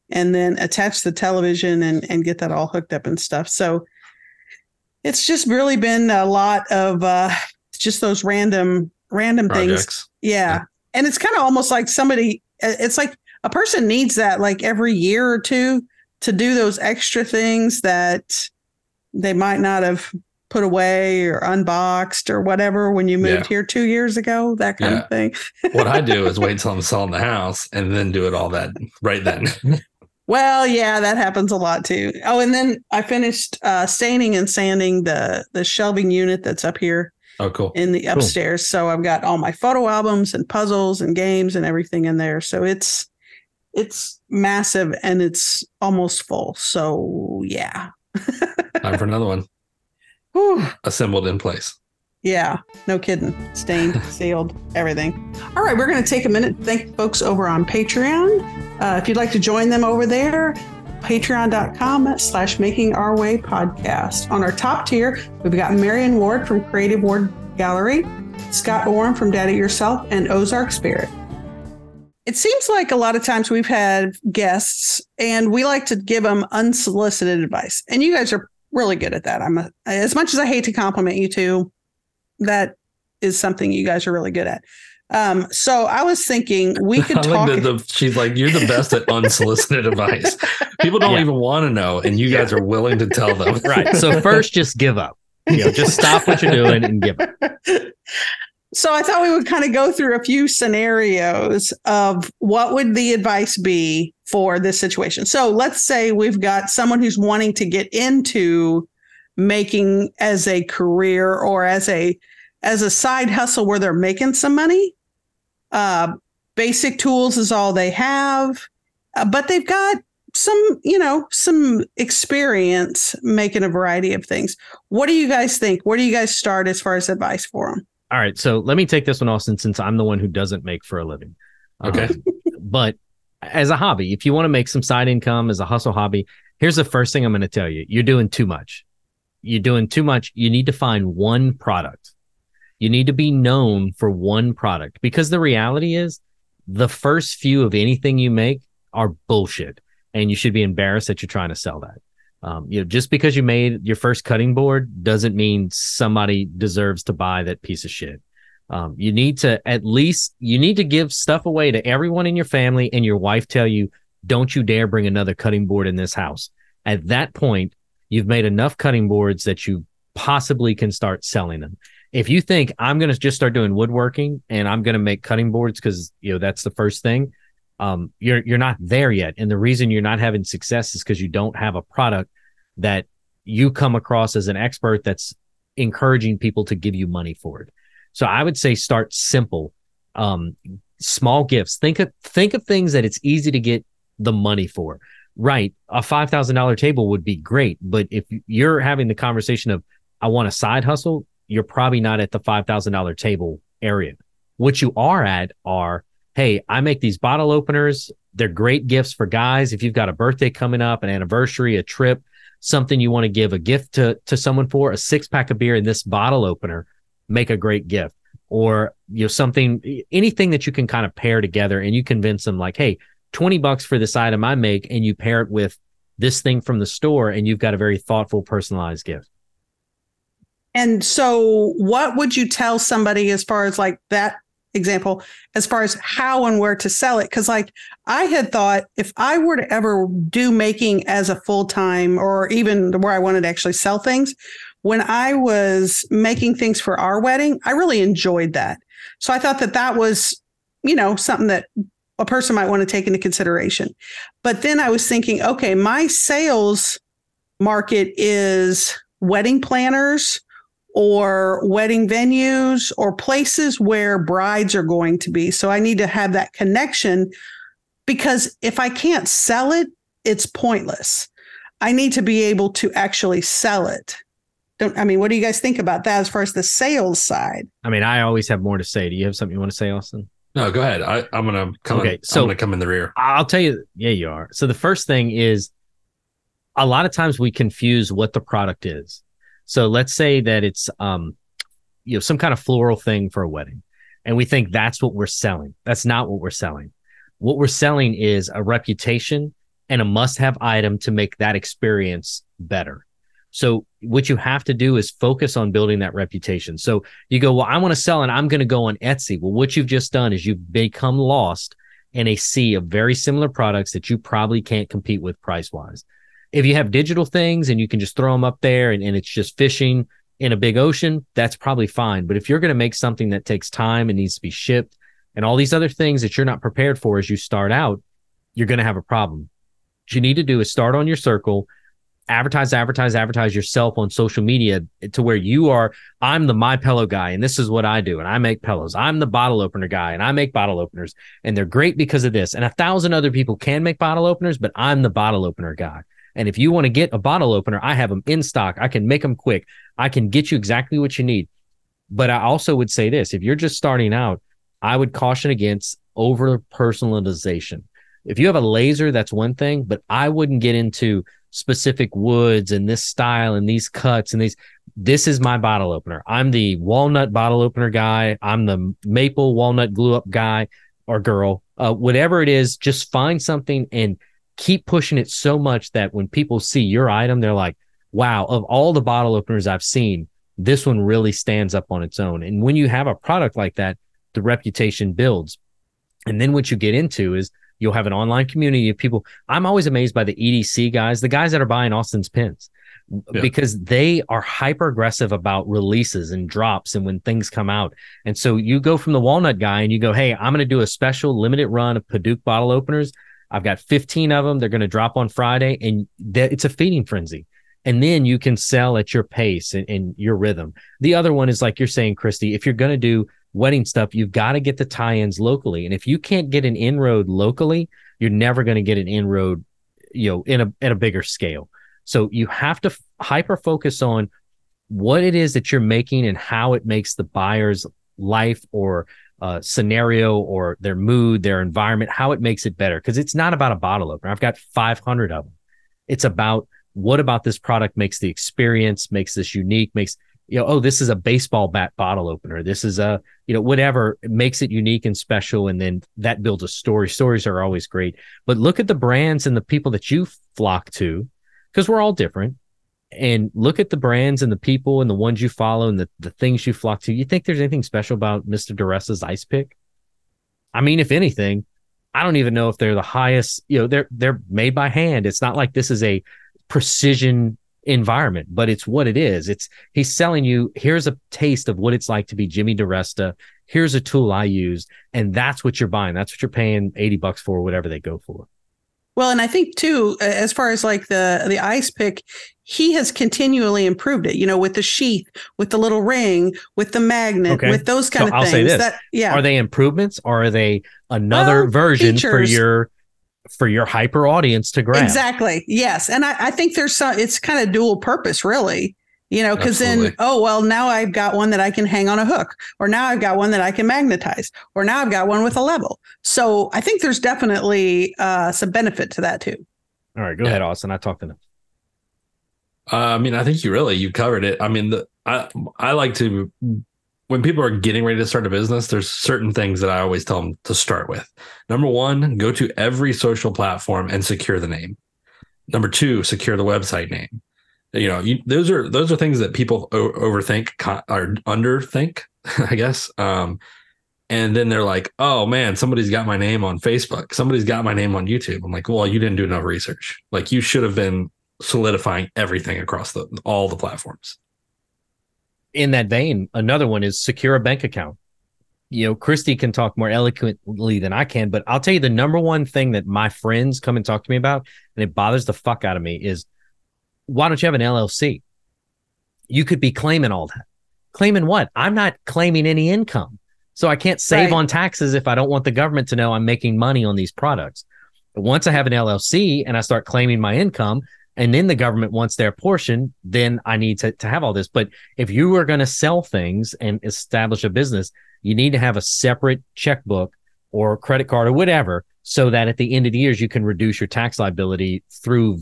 and then attach the television and and get that all hooked up and stuff so it's just really been a lot of uh just those random random things yeah. Yeah. And it's kind of almost like somebody, it's like a person needs that like every year or two to do those extra things that they might not have put away or unboxed or whatever when you moved Yeah. here two years ago, that kind Yeah. of thing. what I do is wait till I'm selling the house and then do it all that right then. Well, yeah, that happens a lot too. Oh, and then I finished uh, staining and sanding the the shelving unit that's up here oh, cool. in the upstairs. So I've got all my photo albums and puzzles and games and everything in there. So it's it's massive and it's almost full. So yeah. Time for another one Whew. assembled in place. Yeah, no kidding. Stained, sealed, everything. All right, we're going to take a minute to thank folks over on Patreon. Uh, if you'd like to join them over there, patreon.com slash making our way podcast. On our top tier, we've got Marion Ward from Creative Ward Gallery, Scott Orm from Daddy Yourself, and Ozark Spirit. It seems like a lot of times we've had guests and we like to give them unsolicited advice. And you guys are really good at that. I'm a, as much as I hate to compliment you two, that is something you guys are really good at. Um, so I was thinking we could talk. like that the, she's like, you're the best at unsolicited advice. People don't Yeah. even want to know, and you guys are willing to tell them. Right. So first, just give up. You know, just stop what you're doing and give up. so I thought we would kind of go through a few scenarios of what would the advice be for this situation. So let's say we've got someone who's wanting to get into making as a career or as a as a side hustle where they're making some money. Uh, basic tools is all they have, uh, but they've got some, you know, some experience making a variety of things. What do you guys think? Where do you guys start as far as advice for them? All right. So let me take this one, Austin, since I'm the one who doesn't make for a living. Okay. Um, but as a hobby, if you want to make some side income as a hustle hobby, here's the first thing I'm going to tell you you're doing too much. You're doing too much. You need to find one product. You need to be known for one product because the reality is the first few of anything you make are bullshit and you should be embarrassed that you're trying to sell that. Um, you know, just because you made your first cutting board doesn't mean somebody deserves to buy that piece of shit. Um, you need to at least you need to give stuff away to everyone in your family and your wife tell you, don't you dare bring another cutting board in this house. At that point, you've made enough cutting boards that you possibly can start selling them. If you think I'm going to just start doing woodworking and I'm going to make cutting boards because you know that's the first thing, um, you're you're not there yet. And the reason you're not having success is because you don't have a product that you come across as an expert that's encouraging people to give you money for it. So I would say start simple, um, small gifts. Think of think of things that it's easy to get the money for. Right, a five thousand dollar table would be great, but if you're having the conversation of I want a side hustle, you're probably not at the five thousand dollar table area. What you are at are, hey, I make these bottle openers. They're great gifts for guys. If you've got a birthday coming up, an anniversary, a trip, something you want to give a gift to to someone for, a six pack of beer and this bottle opener make a great gift. or you know something anything that you can kind of pair together and you convince them like hey 20 bucks for this item i make and you pair it with this thing from the store and you've got a very thoughtful personalized gift and so what would you tell somebody as far as like that example as far as how and where to sell it. Because like i had thought if i were to ever do making as a full-time or even where i wanted to actually sell things when i was making things for our wedding i really enjoyed that. So i thought that that was you know something that a person might want to take into consideration. But then i was thinking okay my sales market is wedding planners or wedding venues or places where brides are going to be. So I need to have that connection because if I can't sell it, it's pointless. I need to be able to actually sell it. Don't I mean, what do you guys think about that as far as the sales side? I mean, I always have more to say. Do you have something you want to say, Austin? No, go ahead. I, am gonna come. Okay, in, so I'm gonna come in the rear. I'll tell you. Yeah, you are. So the first thing is, a lot of times we confuse what the product is. So let's say that it's um, you know, some kind of floral thing for a wedding, and we think that's what we're selling. That's not what we're selling. What we're selling is a reputation and a must-have item to make that experience better. So what you have to do is focus on building that reputation. So you go, well, I want to sell and I'm going to go on Etsy. Well, what you've just done is you've become lost in a sea of very similar products that you probably can't compete with price wise if you have digital things and you can just throw them up there and, and it's just fishing in a big ocean, that's probably fine. But if you're going to make something that takes time and needs to be shipped and all these other things that you're not prepared for as you start out, you're going to have a problem. What you need to do is start on your circle, advertise, advertise, advertise yourself on social media to where you are. I'm the my pillow guy, and this is what I do, and I make pillows. I'm the bottle opener guy, and I make bottle openers, and they're great because of this. And a thousand other people can make bottle openers, but I'm the bottle opener guy. And if you want to get a bottle opener, I have them in stock. I can make them quick. I can get you exactly what you need. But I also would say this if you're just starting out, I would caution against over personalization. If you have a laser, that's one thing, but I wouldn't get into specific woods and this style and these cuts and these. This is my bottle opener. I'm the walnut bottle opener guy. I'm the maple walnut glue up guy or girl. Uh, whatever it is, just find something and keep pushing it so much that when people see your item, they're like, wow, of all the bottle openers I've seen, this one really stands up on its own. And when you have a product like that, the reputation builds. And then what you get into is you'll have an online community of people. I'm always amazed by the EDC guys, the guys that are buying Austin's pins. Yeah. Because they are hyper aggressive about releases and drops and when things come out. And so you go from the walnut guy and you go, Hey, I'm going to do a special limited run of Padauk bottle openers I've got 15 of them. They're going to drop on Friday, and it's a feeding frenzy. And then you can sell at your pace and, and your rhythm. The other one is like you're saying, Christy, if you're going to do wedding stuff, you've got to get the tie ins locally. And if you can't get an inroad locally, you're never going to get an inroad, you know, in a at a bigger scale. So you have to hyper focus on what it is that you're making and how it makes the buyer's life or uh, scenario or their mood, their environment, how it makes it better. Because it's not about a bottle opener. I've got 500 of them. It's about what about this product makes the experience, makes this unique, makes you know, oh, this is a baseball bat bottle opener. This is a, you know, whatever it makes it unique and special. And then that builds a story. Stories are always great. But look at the brands and the people that you flock to, because we're all different and look at the brands and the people and the ones you follow and the, the things you flock to. You think there's anything special about Mr. DiResta's ice pick? I mean, if anything, I don't even know if they're the highest, you know, they're they're made by hand. It's not like this is a precision environment, but it's what it is. It's he's selling you, here's a taste of what it's like to be Jimmy DiResta. Here's a tool I used, and that's what you're buying. That's what you're paying 80 bucks for, whatever they go for. Well, and I think too, as far as like the the ice pick, he has continually improved it. You know, with the sheath, with the little ring, with the magnet, okay. with those kind so of I'll things. Say this. That, yeah, are they improvements or are they another well, version features. for your for your hyper audience to grab? Exactly. Yes, and I, I think there's some. It's kind of dual purpose, really you know because then oh well now i've got one that i can hang on a hook or now i've got one that i can magnetize or now i've got one with a level so i think there's definitely uh, some benefit to that too all right go yeah. ahead austin i talked to them uh, i mean i think you really you covered it i mean the, i i like to when people are getting ready to start a business, there's certain things that I always tell them to start with. Number one, go to every social platform and secure the name. Number two, secure the website name. You know, you, those are those are things that people o- overthink or underthink, I guess. Um, and then they're like, "Oh man, somebody's got my name on Facebook. Somebody's got my name on YouTube." I'm like, "Well, you didn't do enough research. Like, you should have been solidifying everything across the all the platforms." In that vein, another one is secure a bank account. You know, Christy can talk more eloquently than I can, but I'll tell you the number one thing that my friends come and talk to me about, and it bothers the fuck out of me, is why don't you have an LLC? You could be claiming all that. Claiming what? I'm not claiming any income. So I can't save right. on taxes if I don't want the government to know I'm making money on these products. But once I have an LLC and I start claiming my income, and then the government wants their portion, then I need to, to have all this. But if you are going to sell things and establish a business, you need to have a separate checkbook or credit card or whatever so that at the end of the years you can reduce your tax liability through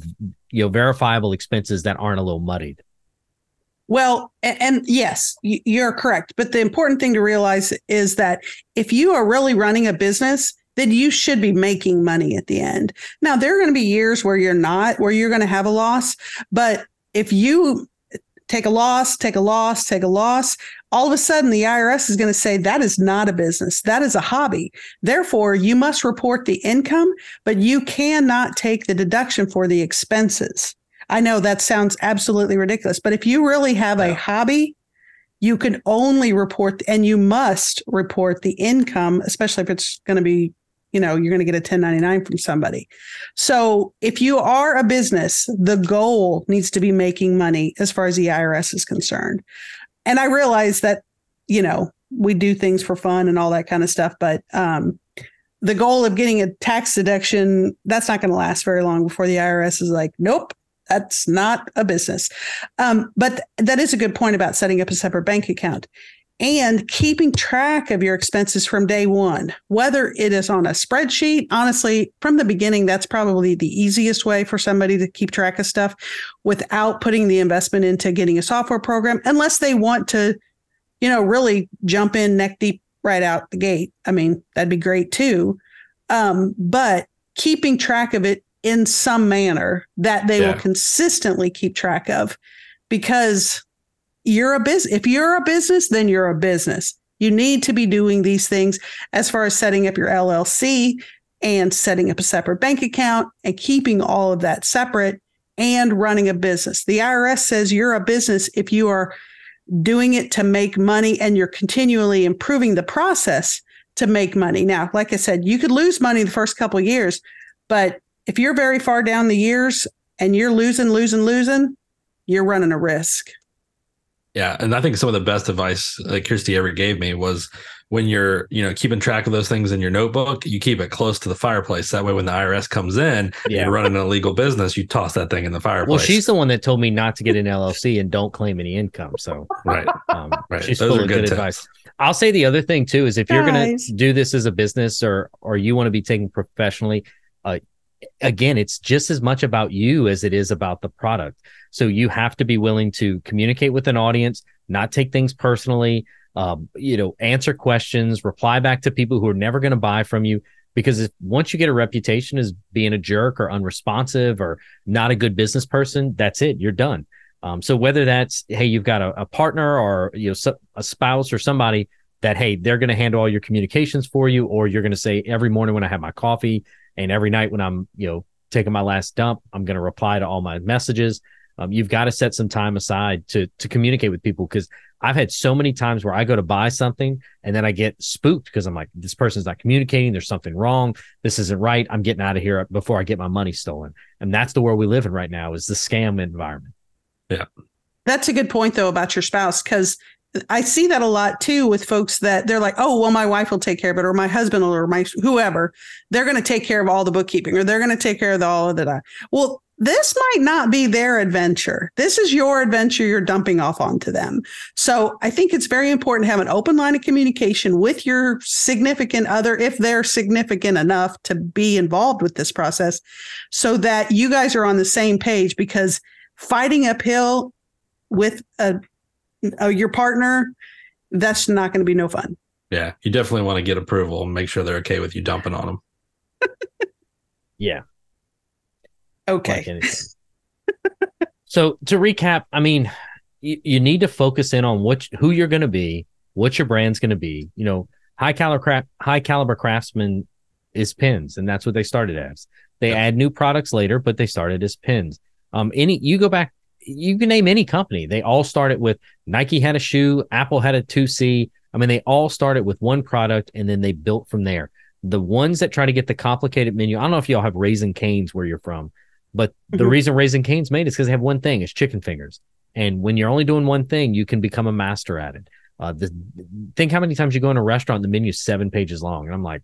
you know verifiable expenses that aren't a little muddied. Well and, and yes you're correct. But the important thing to realize is that if you are really running a business then you should be making money at the end. Now there are going to be years where you're not where you're going to have a loss. But if you take a loss, take a loss, take a loss. All of a sudden, the IRS is going to say that is not a business. That is a hobby. Therefore, you must report the income, but you cannot take the deduction for the expenses. I know that sounds absolutely ridiculous, but if you really have a hobby, you can only report and you must report the income, especially if it's going to be you know you're going to get a 1099 from somebody so if you are a business the goal needs to be making money as far as the irs is concerned and i realize that you know we do things for fun and all that kind of stuff but um, the goal of getting a tax deduction that's not going to last very long before the irs is like nope that's not a business. Um, but that is a good point about setting up a separate bank account and keeping track of your expenses from day one, whether it is on a spreadsheet. Honestly, from the beginning, that's probably the easiest way for somebody to keep track of stuff without putting the investment into getting a software program, unless they want to, you know, really jump in neck deep right out the gate. I mean, that'd be great too. Um, but keeping track of it in some manner that they yeah. will consistently keep track of because you're a business. If you're a business, then you're a business. You need to be doing these things as far as setting up your LLC and setting up a separate bank account and keeping all of that separate and running a business. The IRS says you're a business if you are doing it to make money and you're continually improving the process to make money. Now, like I said, you could lose money the first couple years, but if you're very far down the years and you're losing, losing, losing, you're running a risk. Yeah, and I think some of the best advice that Christy ever gave me was when you're, you know, keeping track of those things in your notebook, you keep it close to the fireplace. That way, when the IRS comes in, yeah. you're running an illegal business, you toss that thing in the fireplace. Well, she's the one that told me not to get an LLC and don't claim any income. So, right, um, right. She's those full of good, good advice. I'll say the other thing too is if you're going to do this as a business or or you want to be taken professionally, uh, again, it's just as much about you as it is about the product. So you have to be willing to communicate with an audience, not take things personally, um, you know, answer questions, reply back to people who are never going to buy from you. Because if once you get a reputation as being a jerk or unresponsive or not a good business person, that's it. You're done. Um, so whether that's hey, you've got a, a partner or you know a spouse or somebody that hey, they're going to handle all your communications for you, or you're going to say every morning when I have my coffee and every night when I'm you know taking my last dump, I'm going to reply to all my messages. Um, you've got to set some time aside to to communicate with people because I've had so many times where I go to buy something and then I get spooked because I'm like, this person's not communicating. There's something wrong. This isn't right. I'm getting out of here before I get my money stolen. And that's the world we live in right now is the scam environment. Yeah. That's a good point though about your spouse because I see that a lot too with folks that they're like, oh, well, my wife will take care of it, or my husband or my whoever. They're going to take care of all the bookkeeping, or they're going to take care of the, all of that. Well, this might not be their adventure. This is your adventure you're dumping off onto them. So I think it's very important to have an open line of communication with your significant other, if they're significant enough to be involved with this process, so that you guys are on the same page because fighting uphill with a, a your partner that's not going to be no fun. Yeah, you definitely want to get approval and make sure they're okay with you dumping on them. Yeah. Okay. like so to recap, I mean, you, you need to focus in on what who you're going to be, what your brand's going to be. You know, high caliber craft, high caliber craftsman is pins, and that's what they started as. They Yep. add new products later, but they started as pins. Um, any you go back, you can name any company. They all started with Nike had a shoe, Apple had a 2C. I mean, they all started with one product and then they built from there. The ones that try to get the complicated menu, I don't know if y'all have Raising Cane's where you're from, but the Mhm. reason Raising Cane's made is because they have one thing: it's chicken fingers. And when you're only doing one thing, you can become a master at it. Uh, the, think how many times you go in a restaurant, the menu's seven pages long, and I'm like,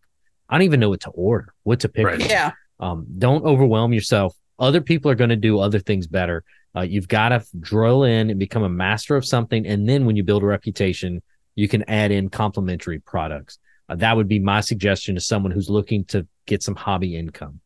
I don't even know what to order, what to pick. Right. Yeah. Um, don't overwhelm yourself. Other people are going to do other things better. Uh, you've got to drill in and become a master of something, and then when you build a reputation, you can add in complementary products. Uh, that would be my suggestion to someone who's looking to get some hobby income.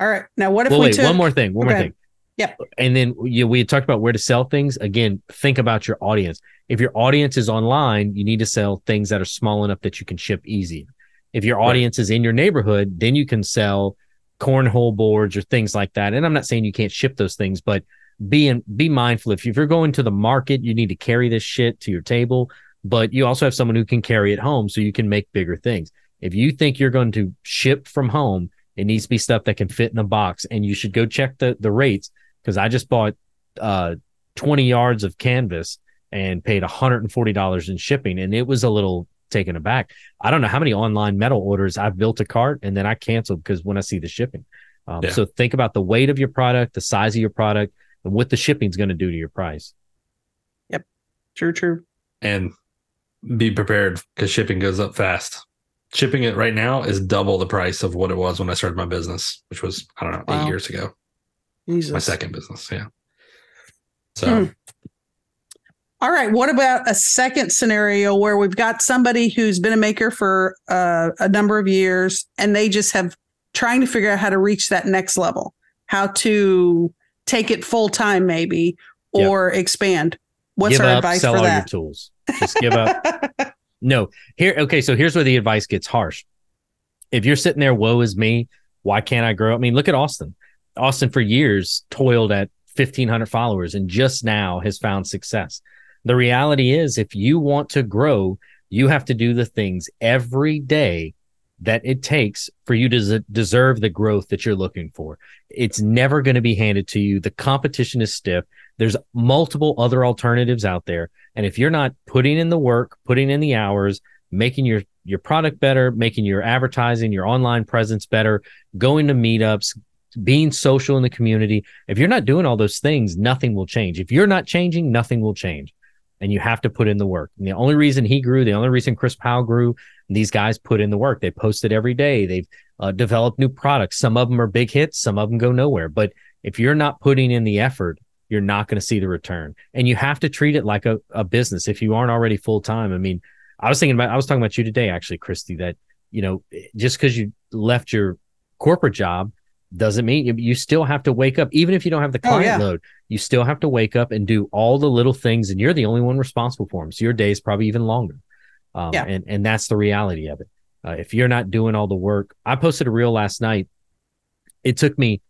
All right. Now, what if Well, we wait, took? one more thing. One more thing. Yep. And then you, we had talked about where to sell things. Again, think about your audience. If your audience is online, you need to sell things that are small enough that you can ship easy. If your Right. audience is in your neighborhood, then you can sell cornhole boards or things like that. And I'm not saying you can't ship those things, but be in, be mindful. If you're going to the market, you need to carry this shit to your table, but you also have someone who can carry it home so you can make bigger things. If you think you're going to ship from home, it needs to be stuff that can fit in a box, and you should go check the the rates because I just bought uh 20 yards of canvas and paid $140 in shipping, and it was a little taken aback. I don't know how many online metal orders I've built a cart and then I canceled because when I see the shipping. Um, Yeah. So think about the weight of your product, the size of your product, and what the shipping's going to do to your price. Yep. True. True. and be prepared because shipping goes up fast. Shipping it right now is double the price of what it was when I started my business, which was I don't know Wow. eight years ago. Jesus. My second business, yeah. So Hmm. All right. What about a second scenario where we've got somebody who's been a maker for uh, a number of years and they just have trying to figure out how to reach that next level, how to take it full time, maybe, Yep. or expand? What's give our up, advice sell for all your tools. Just give up. No, here. Okay, so here's where the advice gets harsh. If you're sitting there, woe is me. Why can't I grow? I mean, look at Austin. Austin for years toiled at 1,500 followers and just now has found success. The reality is, if you want to grow, you have to do the things every day that it takes for you to des- deserve the growth that you're looking for. It's never going to be handed to you. The competition is stiff. There's multiple other alternatives out there. And if you're not putting in the work, putting in the hours, making your your product better, making your advertising, your online presence better, going to meetups, being social in the community, if you're not doing all those things, nothing will change. If you're not changing, nothing will change. And you have to put in the work. And the only reason he grew, the only reason Chris Powell grew, these guys put in the work. They posted every day. They've uh, developed new products. Some of them are big hits, some of them go nowhere. But if you're not putting in the effort, you're not going to see the return. And you have to treat it like a, a business if you aren't already full time. I mean, I was thinking about, I was talking about you today, actually, Christy, that, you know, just because you left your corporate job doesn't mean you, you still have to wake up, even if you don't have the Oh, client yeah. load, you still have to wake up and do all the little things. And you're the only one responsible for them. So your day is probably even longer. Um, Yeah. and, and that's the reality of it. Uh, if you're not doing all the work, I posted a reel last night. It took me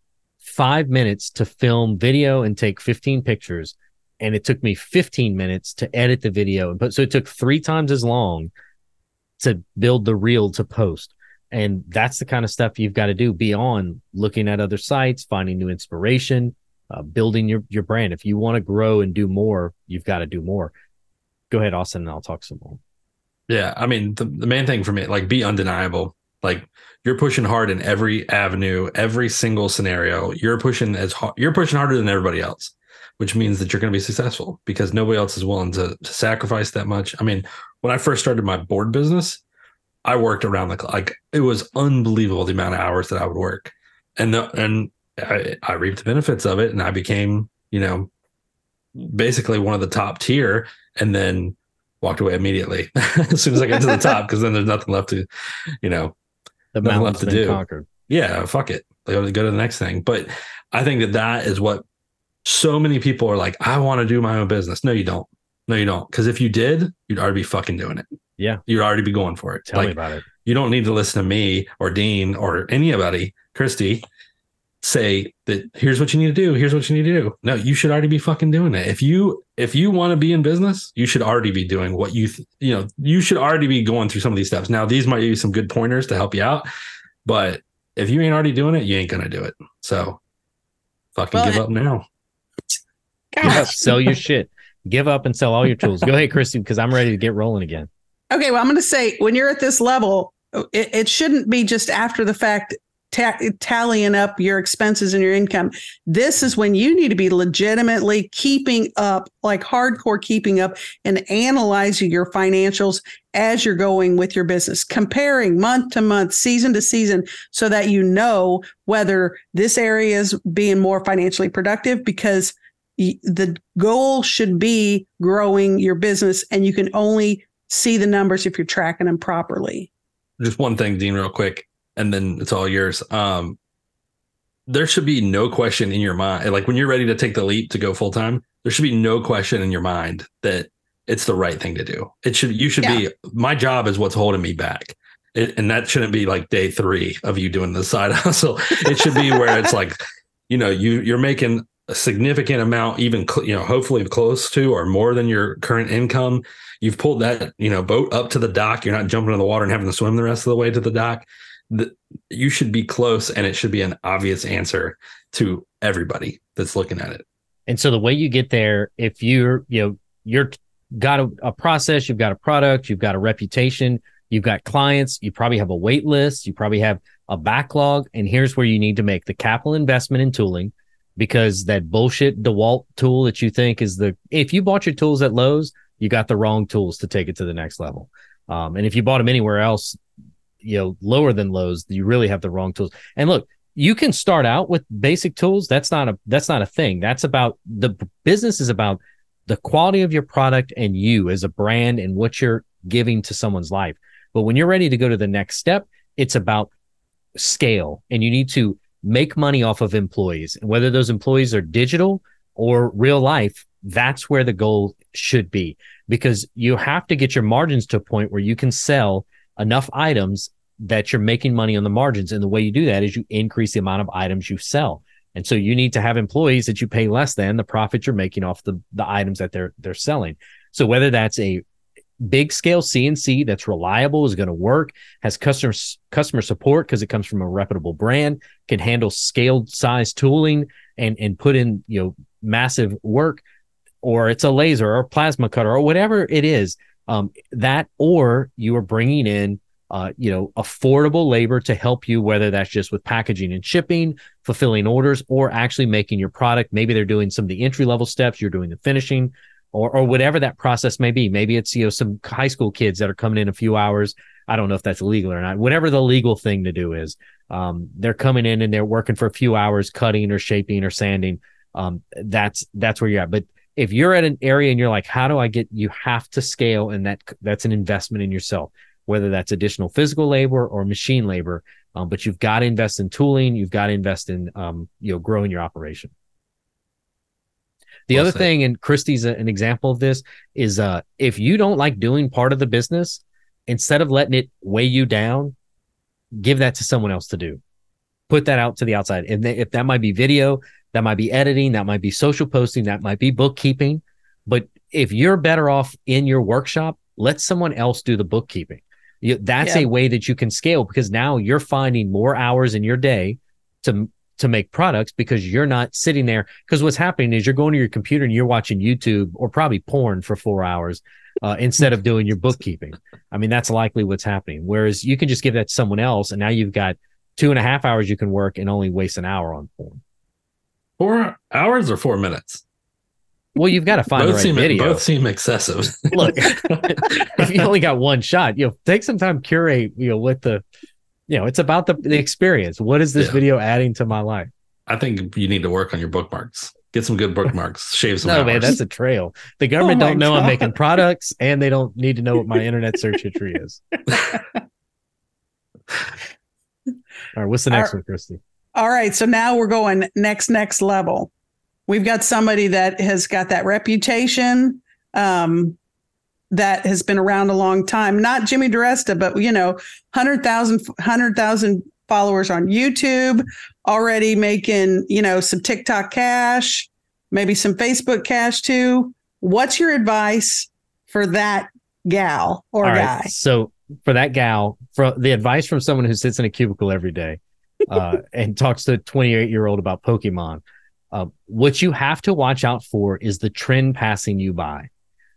five minutes to film video and take 15 pictures. And it took me 15 minutes to edit the video. And so it took three times as long to build the reel to post. And that's the kind of stuff you've got to do beyond looking at other sites, finding new inspiration, uh, building your, your brand. If you want to grow and do more, you've got to do more. Go ahead, Austin, and I'll talk some more. Yeah, I mean, the, the main thing for me, like, be undeniable. Like, you're pushing hard in every avenue, every single scenario. You're pushing as hard. You're pushing harder than everybody else, which means that you're going to be successful because nobody else is willing to, to sacrifice that much. I mean, when I first started my board business, I worked around the clock. Like, it was unbelievable the amount of hours that I would work, and the, and I, I reaped the benefits of it, and I became, you know, basically one of the top tier, and then walked away immediately as soon as I get to the top because then there's nothing left to, you know, The Nothing mountain's left to been do. conquered. yeah, fuck it. They go go to the next thing. But I think that that is what so many people are like. I want to do my own business. No, you don't. No, you don't. Because if you did, you'd already be fucking doing it. Yeah. You'd already be going for it. Tell me about it. you don't need to listen to me or Dean or anybody, Christy, say that here's what you need to do. Here's what you need to do. No, you should already be fucking doing it. If you if you want to be in business, you should already be doing what you th- you know. You should already be going through some of these steps. Now, these might be some good pointers to help you out, but if you ain't already doing it, you ain't gonna do it. So, fucking Well, give up now. Give up, sell your shit. Give up and sell all your tools. Go ahead, Christy, because I'm ready to get rolling again. Okay, well, I'm going to say when you're at this level, it, it shouldn't be just after the fact ta- tallying up your expenses and your income. This is when you need to be legitimately keeping up, like hardcore keeping up, and analyzing your financials as you're going with your business, comparing month to month, season to season, so that you know whether this area is being more financially productive because the goal should be growing your business and you can only see the numbers if you're tracking them properly. just one thing, Dean, real quick, and then it's all yours. Um, there should be no question in your mind, like when you're ready to take the leap to go full time, there should be no question in your mind that it's the right thing to do. It should, you should be. My job is what's holding me back, it, and that shouldn't be like day three of you doing the side hustle. It should be where it's like, you know, you you're making a significant amount, even cl- you know, hopefully close to or more than your current income. You've pulled that you know boat up to the dock. You're not jumping in the water and having to swim the rest of the way to the dock. The, you should be close, and it should be an obvious answer to everybody that's looking at it. And so the way you get there, if you're, you know, you're got a, a process, you've got a product, you've got a reputation, you've got clients, you probably have a wait list, you probably have a backlog. And here's where you need to make the capital investment in tooling because that bullshit DeWalt tool that you think is the, if you bought your tools at Lowe's, you got the wrong tools to take it to the next level. Um, and if you bought them anywhere else, you know, lower than lows you really have the wrong tools. And look, you can start out with basic tools. That's not a that's not a thing. That's about the business is about the quality of your product and you as a brand and what you're giving to someone's life. But when you're ready to go to the next step, it's about scale and you need to make money off of employees. And whether those employees are digital or real life, that's where the goal should be because you have to get your margins to a point where you can sell enough items that you're making money on the margins. And the way you do that is you increase the amount of items you sell. And so you need to have employees that you pay less than the profit you're making off the, the items that they're they're selling. So whether that's a big scale CNC that's reliable, is going to work, has customer customer support because it comes from a reputable brand, can handle scaled size tooling and and put in you know massive work, or it's a laser or a plasma cutter or whatever it is. Um, that or you are bringing in uh, you know, affordable labor to help you, whether that's just with packaging and shipping, fulfilling orders, or actually making your product. Maybe they're doing some of the entry level steps, you're doing the finishing, or or whatever that process may be. Maybe it's you know some high school kids that are coming in a few hours. I don't know if that's legal or not. Whatever the legal thing to do is, um, they're coming in and they're working for a few hours, cutting or shaping or sanding. Um, that's that's where you're at. But if you're at an area and you're like, how do I get? You have to scale, and that that's an investment in yourself whether that's additional physical labor or machine labor. Um, but you've got to invest in tooling. You've got to invest in, um, you know, growing your operation. The Well other said. thing, and Christy's a- an example of this, is uh, if you don't like doing part of the business, instead of letting it weigh you down, give that to someone else to do. Put that out to the outside. And if that might be video, that might be editing, that might be social posting, that might be bookkeeping. But if you're better off in your workshop, let someone else do the bookkeeping. You, that's Yeah. a way that you can scale because now you're finding more hours in your day to to make products because you're not sitting there. Because what's happening is you're going to your computer and you're watching YouTube or probably porn for four hours uh, instead of doing your bookkeeping. I mean, that's likely what's happening. Whereas you can just give that to someone else, and now you've got two and a half hours you can work and only waste an hour on porn. Four hours or four minutes? Well, you've got to find the both right seem video. both seem excessive. Look, if you only got one shot, you know, take some time curate, you know, what the, you know, it's about the, the experience. What is this Yeah. video adding to my life? I think you need to work on your bookmarks. Get some good bookmarks. Shave some no, hours. man, that's a trail. The oh government Oh don't know I'm making products, and they don't need to know what my internet search history is. All right, what's the next Our- one, Christy? All right. So now we're going next, next level. We've got somebody that has got that reputation. um, that has been around a long time. Not Jimmy DiResta, but you know, 100,000 100,000 followers on YouTube, already making, you know, some TikTok cash, maybe some Facebook cash too. What's your advice for that gal or All guy? right, so for that gal, for the advice from someone who sits in a cubicle every day uh, and talks to a 28 year old about Pokemon, uh, what you have to watch out for is the trend passing you by.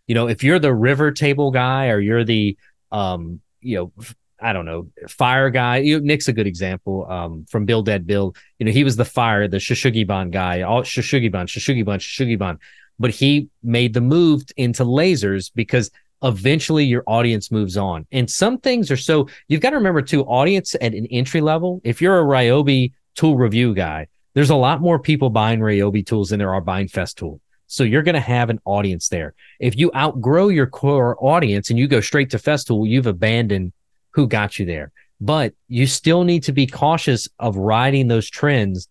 You know, if you're the river table guy or you're the, um, you know, I don't know, fire guy. You, Nick's a good example um, from Bill Dead Bill. You know, he was the fire, the Shou Sugi Ban guy, all Shou Sugi Ban, Shushugiban, Shou Sugi Ban. But he made the move into lasers because eventually your audience moves on. And some things are so you've got to remember too, audience at an entry level, if you're a Ryobi tool review guy, there's a lot more people buying Ryobi tools than there are buying Festool. So you're going to have an audience there. If you outgrow your core audience and you go straight to Festool, you've abandoned who got you there. But you still need to be cautious of riding those trends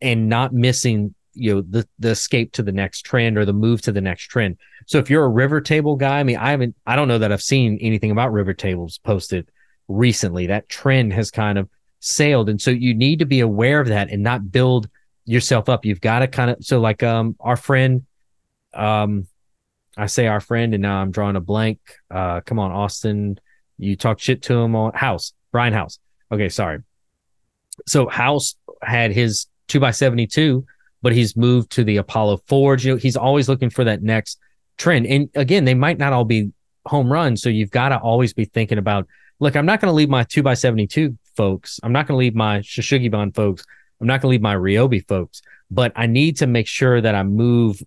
and not missing, you know, the the escape to the next trend or the move to the next trend. So if you're a river table guy, I mean, I haven't, I don't know that I've seen anything about river tables posted recently. That trend has kind of sailed, and so you need to be aware of that and not build yourself up. You've got to kind of so like um our friend, um, I say our friend, and now I'm drawing a blank. Uh, come on, Austin, you talk shit to him on House Brian House. Okay, sorry. So House had his two by seventy two, but he's moved to the Apollo Forge. You know, he's always looking for that next trend. And again, they might not all be home runs. So you've got to always be thinking about, look, I'm not going to leave my two by 72 folks. I'm not going to leave my Shou Sugi Ban folks. I'm not going to leave my Ryobi folks, but I need to make sure that I move,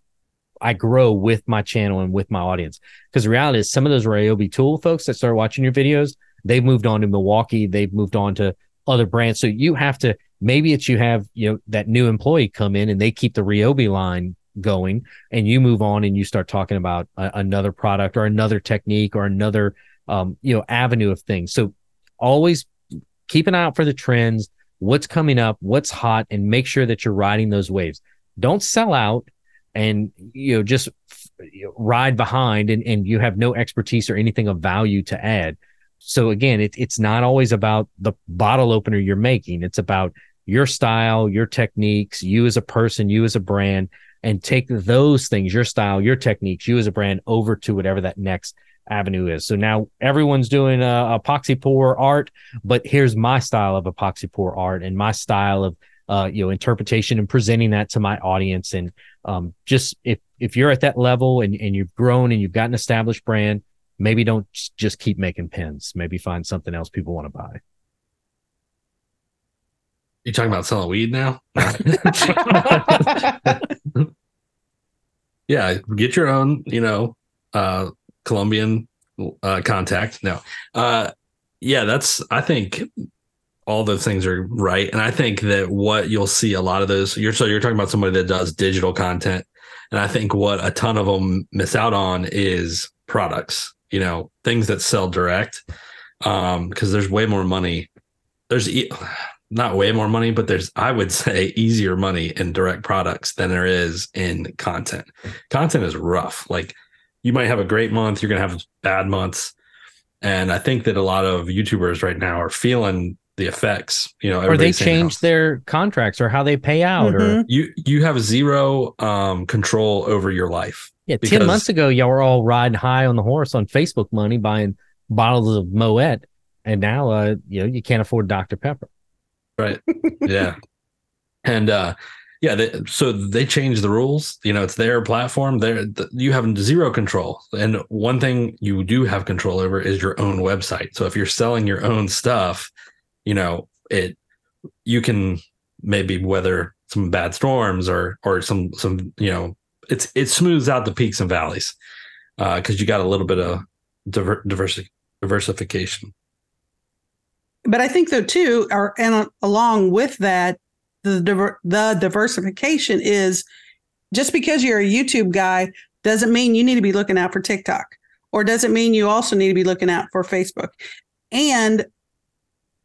I grow with my channel and with my audience. Because the reality is some of those Ryobi tool folks that start watching your videos, they've moved on to Milwaukee. They've moved on to other brands. So you have to, maybe it's you have, you know, that new employee come in and they keep the Ryobi line going and you move on and you start talking about a, another product or another technique or another um, you know avenue of things. So always keep an eye out for the trends what's coming up what's hot and make sure that you're riding those waves. Don't sell out and you know just ride behind and, and you have no expertise or anything of value to add so again it, it's not always about the bottle opener you're making it's about your style your techniques you as a person you as a brand and take those things, your style, your techniques, you as a brand over to whatever that next avenue is. So now everyone's doing uh, epoxy pour art, but here's my style of epoxy pour art and my style of uh, you know interpretation and presenting that to my audience. And um, just if if you're at that level and and you've grown and you've got an established brand, maybe don't just keep making pins. Maybe find something else people want to buy. You talking about selling weed now? yeah, get your own, you know, uh Colombian uh contact. No. Uh yeah, that's I think all those things are right. And I think that what you'll see a lot of those you're so you're talking about somebody that does digital content. And I think what a ton of them miss out on is products, you know, things that sell direct. Um, because there's way more money. There's e- not way more money, but there's, I would say, easier money in direct products than there is in content. Content is rough. Like you might have a great month, you're going to have bad months. And I think that a lot of YouTubers right now are feeling the effects, you know, Or they everybody's saying how- change their contracts or how they pay out or Mhm. you you have zero um control over your life. Yeah, ten months ago, y'all were all riding high on the horse on Facebook money, buying bottles of Moet, and now, uh, you know, you can't afford Dr Pepper. Right. yeah. And uh yeah, they, so they change the rules. You know, it's their platform. There, th- you have zero control. And one thing you do have control over is your own website. So if you're selling your own stuff, you know, it you can maybe weather some bad storms or or some some you know, it's it smooths out the peaks and valleys uh, because you got a little bit of diver, diversi- diversification. but I think though too, or and along with that, the diver, the diversification is just because you're a YouTube guy doesn't mean you need to be looking out for TikTok, or doesn't mean you also need to be looking out for Facebook. And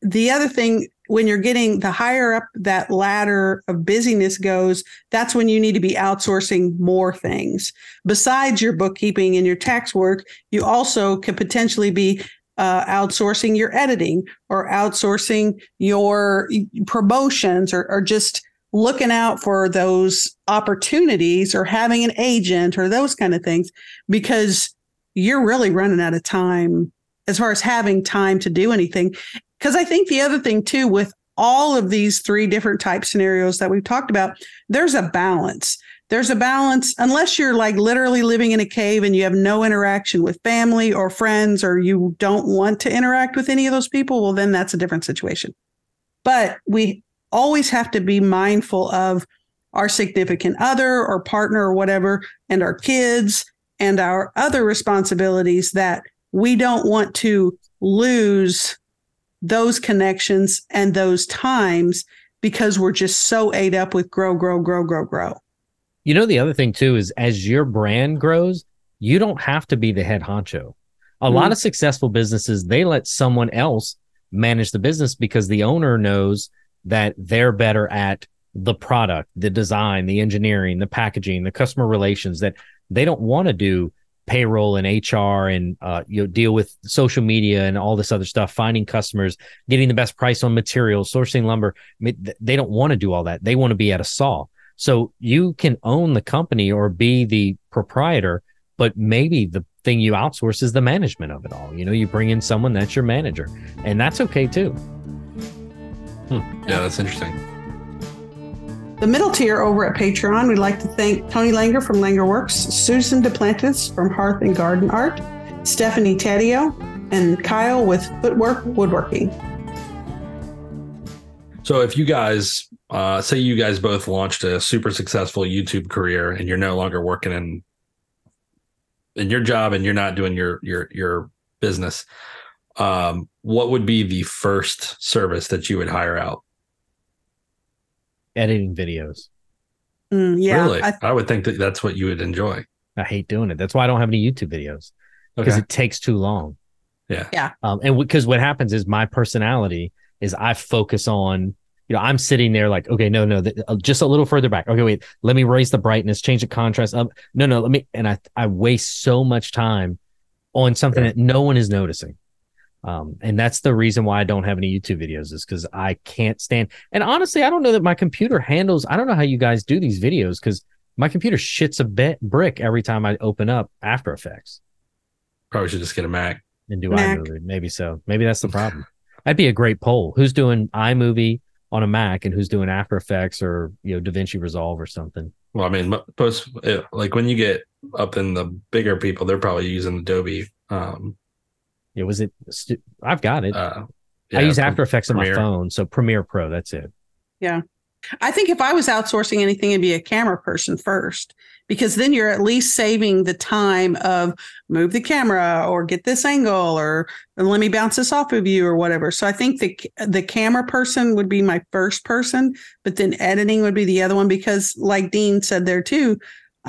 the other thing when you're getting the higher up that ladder of busyness goes, that's when you need to be outsourcing more things. Besides your bookkeeping and your tax work, you also could potentially be uh, outsourcing your editing or outsourcing your promotions or, or just looking out for those opportunities or having an agent or those kind of things because you're really running out of time as far as having time to do anything. Because I think the other thing too, with all of these three different type scenarios that we've talked about, there's a balance. There's a balance, unless you're like literally living in a cave and you have no interaction with family or friends, or you don't want to interact with any of those people. Well, then that's a different situation. But we always have to be mindful of our significant other or partner or whatever, and our kids and our other responsibilities that we don't want to lose those connections and those times because we're just so ate up with grow, grow, grow, grow, grow. You know, the other thing too is as your brand grows, you don't have to be the head honcho. A mm. lot of successful businesses, they let someone else manage the business because the owner knows that they're better at the product, the design, the engineering, the packaging, the customer relations, that they don't want to do payroll and HR and uh, you know deal with social media and all this other stuff, finding customers, getting the best price on materials, sourcing lumber. I mean, they don't want to do all that. They want to be at a saw. So you can own the company or be the proprietor, but maybe the thing you outsource is the management of it all. You know, you bring in someone that's your manager, and that's okay too. Hmm. Yeah, that's interesting. The middle tier over at Patreon, we'd like to thank Tony Langer from Langer Works, Susan Duplantis from Hearth and Garden Art, Stephanie Taddeo, and Kyle with Footwork Woodworking. So, if you guys uh, say you guys both launched a super successful YouTube career and you're no longer working in in your job and you're not doing your your your business, um, what would be the first service that you would hire out? Editing videos. Mm, yeah, really, I, I, would think that that's what you would enjoy. I hate doing it. That's why I don't have any YouTube videos because okay. it takes too long. Yeah, yeah. Um, and because w- what happens is my personality is I focus on. You know, I'm sitting there like, okay, no, no, th- uh, just a little further back. Okay, wait, let me raise the brightness, change the contrast. Um, no, no, let me, and I, I waste so much time on something yeah. that no one is noticing. Um, and that's the reason why I don't have any YouTube videos is because I can't stand. And honestly, I don't know that my computer handles. I don't know how you guys do these videos because my computer shits a bit brick every time I open up After Effects. Probably should just get a Mac and do Mac. iMovie. Maybe so. Maybe that's the problem. That'd be a great poll. Who's doing iMovie on a Mac and who's doing After Effects or you know DaVinci Resolve or something? Well, I mean, most like when you get up in the bigger people, they're probably using Adobe um, yeah, was it? I've got it. Uh, yeah, I use After Effects on my phone, so Premiere Pro. That's it. Yeah, I think if I was outsourcing anything, it'd be a camera person first, because then you're at least saving the time of move the camera or get this angle or let me bounce this off of you or whatever. So I think the the camera person would be my first person, but then editing would be the other one because, like Dean said there too,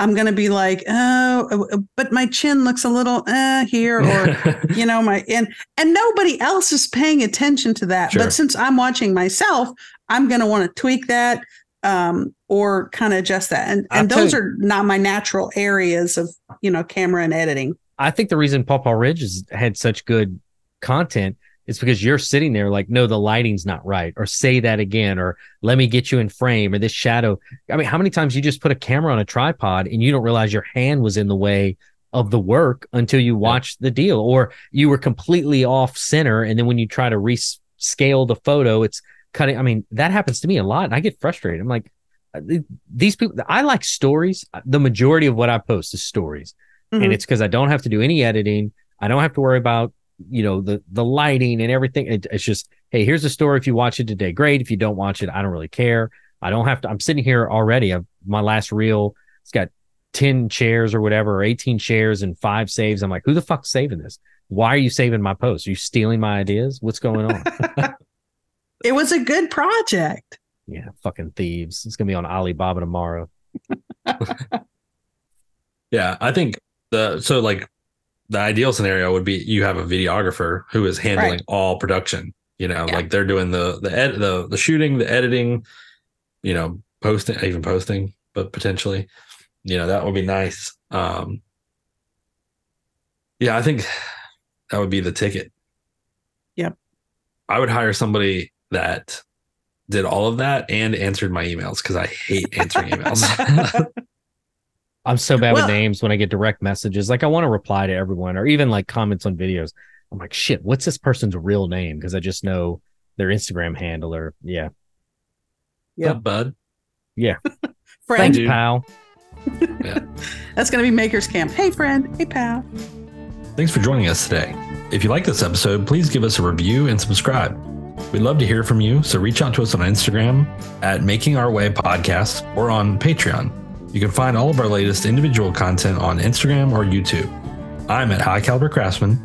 I'm going to be like, oh, uh, uh, but my chin looks a little uh, here, or you know, my and and nobody else is paying attention to that. Sure. But since I'm watching myself, I'm going to want to tweak that um, or kind of adjust that. And and those you, are not my natural areas of you know camera and editing. I think the reason Paw Paw Ridge has had such good content it's because you're sitting there like, no, the lighting's not right, or say that again, or let me get you in frame, or this shadow. I mean, how many times you just put a camera on a tripod and you don't realize your hand was in the way of the work until you watch yeah. the deal, or you were completely off center, and then when you try to rescale the photo, it's cutting. I mean, that happens to me a lot, and I get frustrated. I'm like, uh, these people. I like stories. The majority of what I post is stories, mm-hmm. and it's because I don't have to do any editing. I don't have to worry about you know the the lighting and everything. It, it's just hey here's a story. If you watch it today great. If you don't watch it i don't really care. I don't have to i'm sitting here already. I've, my last reel it's got 10 chairs or whatever or 18 shares and five saves. I'm like who the fuck's saving this? Why are you saving my posts? Are you stealing my ideas? What's going on? It was a good project. Yeah fucking thieves. It's gonna be on alibaba tomorrow. Yeah i think the so like the ideal scenario would be you have a videographer who is handling right. all production You know, Yeah. like they're doing the the ed- the the shooting, the editing, you know, posting, even posting, but potentially, you know, that would be nice. Um, yeah, I think that would be the ticket. Yep. I would hire somebody that did all of that and answered my emails because I hate answering emails. I'm so bad Well- with names when I get direct messages. Like I want to reply to everyone or even like comments on videos. I'm like, shit, what's this person's real name? Because I just know their Instagram handle or yeah. Yep. Yep, bud. Yeah. friend, Thanks, dude. pal. that's going to be Makers Camp. Hey, friend. Hey, pal. Thanks for joining us today. If you like this episode, please give us a review and subscribe. We'd love to hear from you, so reach out to us on Instagram at Making Our Way Podcast or on Patreon. You can find all of our latest individual content on Instagram or YouTube. I'm at High Caliber Craftsman.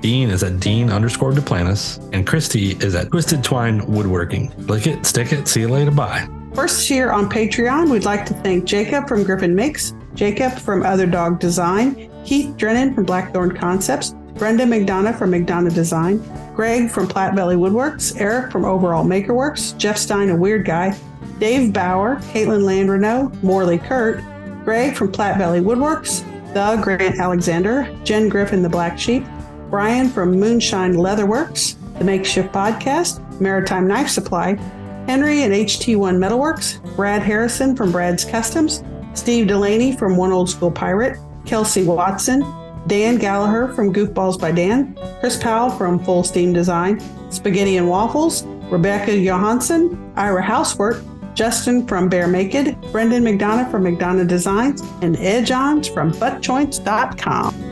Dean is at Dean underscore Duplantis, and Christy is at Twisted Twine Woodworking. Lick it, stick it, see you later, bye. First here on Patreon, we'd like to thank Jacob from Griffin Mix, Jacob from Other Dog Design, Keith Drennan from Blackthorn Concepts, Brenda McDonough from McDonough Design, Greg from Platte Valley Woodworks, Eric from Overall Makerworks, Jeff Stein, a weird guy, Dave Bauer, Caitlin Landreneau, Morley Kurt, Greg from Platte Valley Woodworks, the Grant Alexander, Jen Griffin, the Black Sheep, Brian from Moonshine Leatherworks, the Makeshift Podcast, Maritime Knife Supply, Henry and HT1 Metalworks, Brad Harrison from Brad's Customs, Steve Delaney from One Old School Pirate, Kelsey Watson, Dan Gallagher from Goofballs by Dan, Chris Powell from Full Steam Design, Spaghetti and Waffles, Rebecca Johansson, Ira Housework, Justin from Bear Naked, Brendan McDonough from McDonough Designs, and Ed Johns from ButtJoints.com.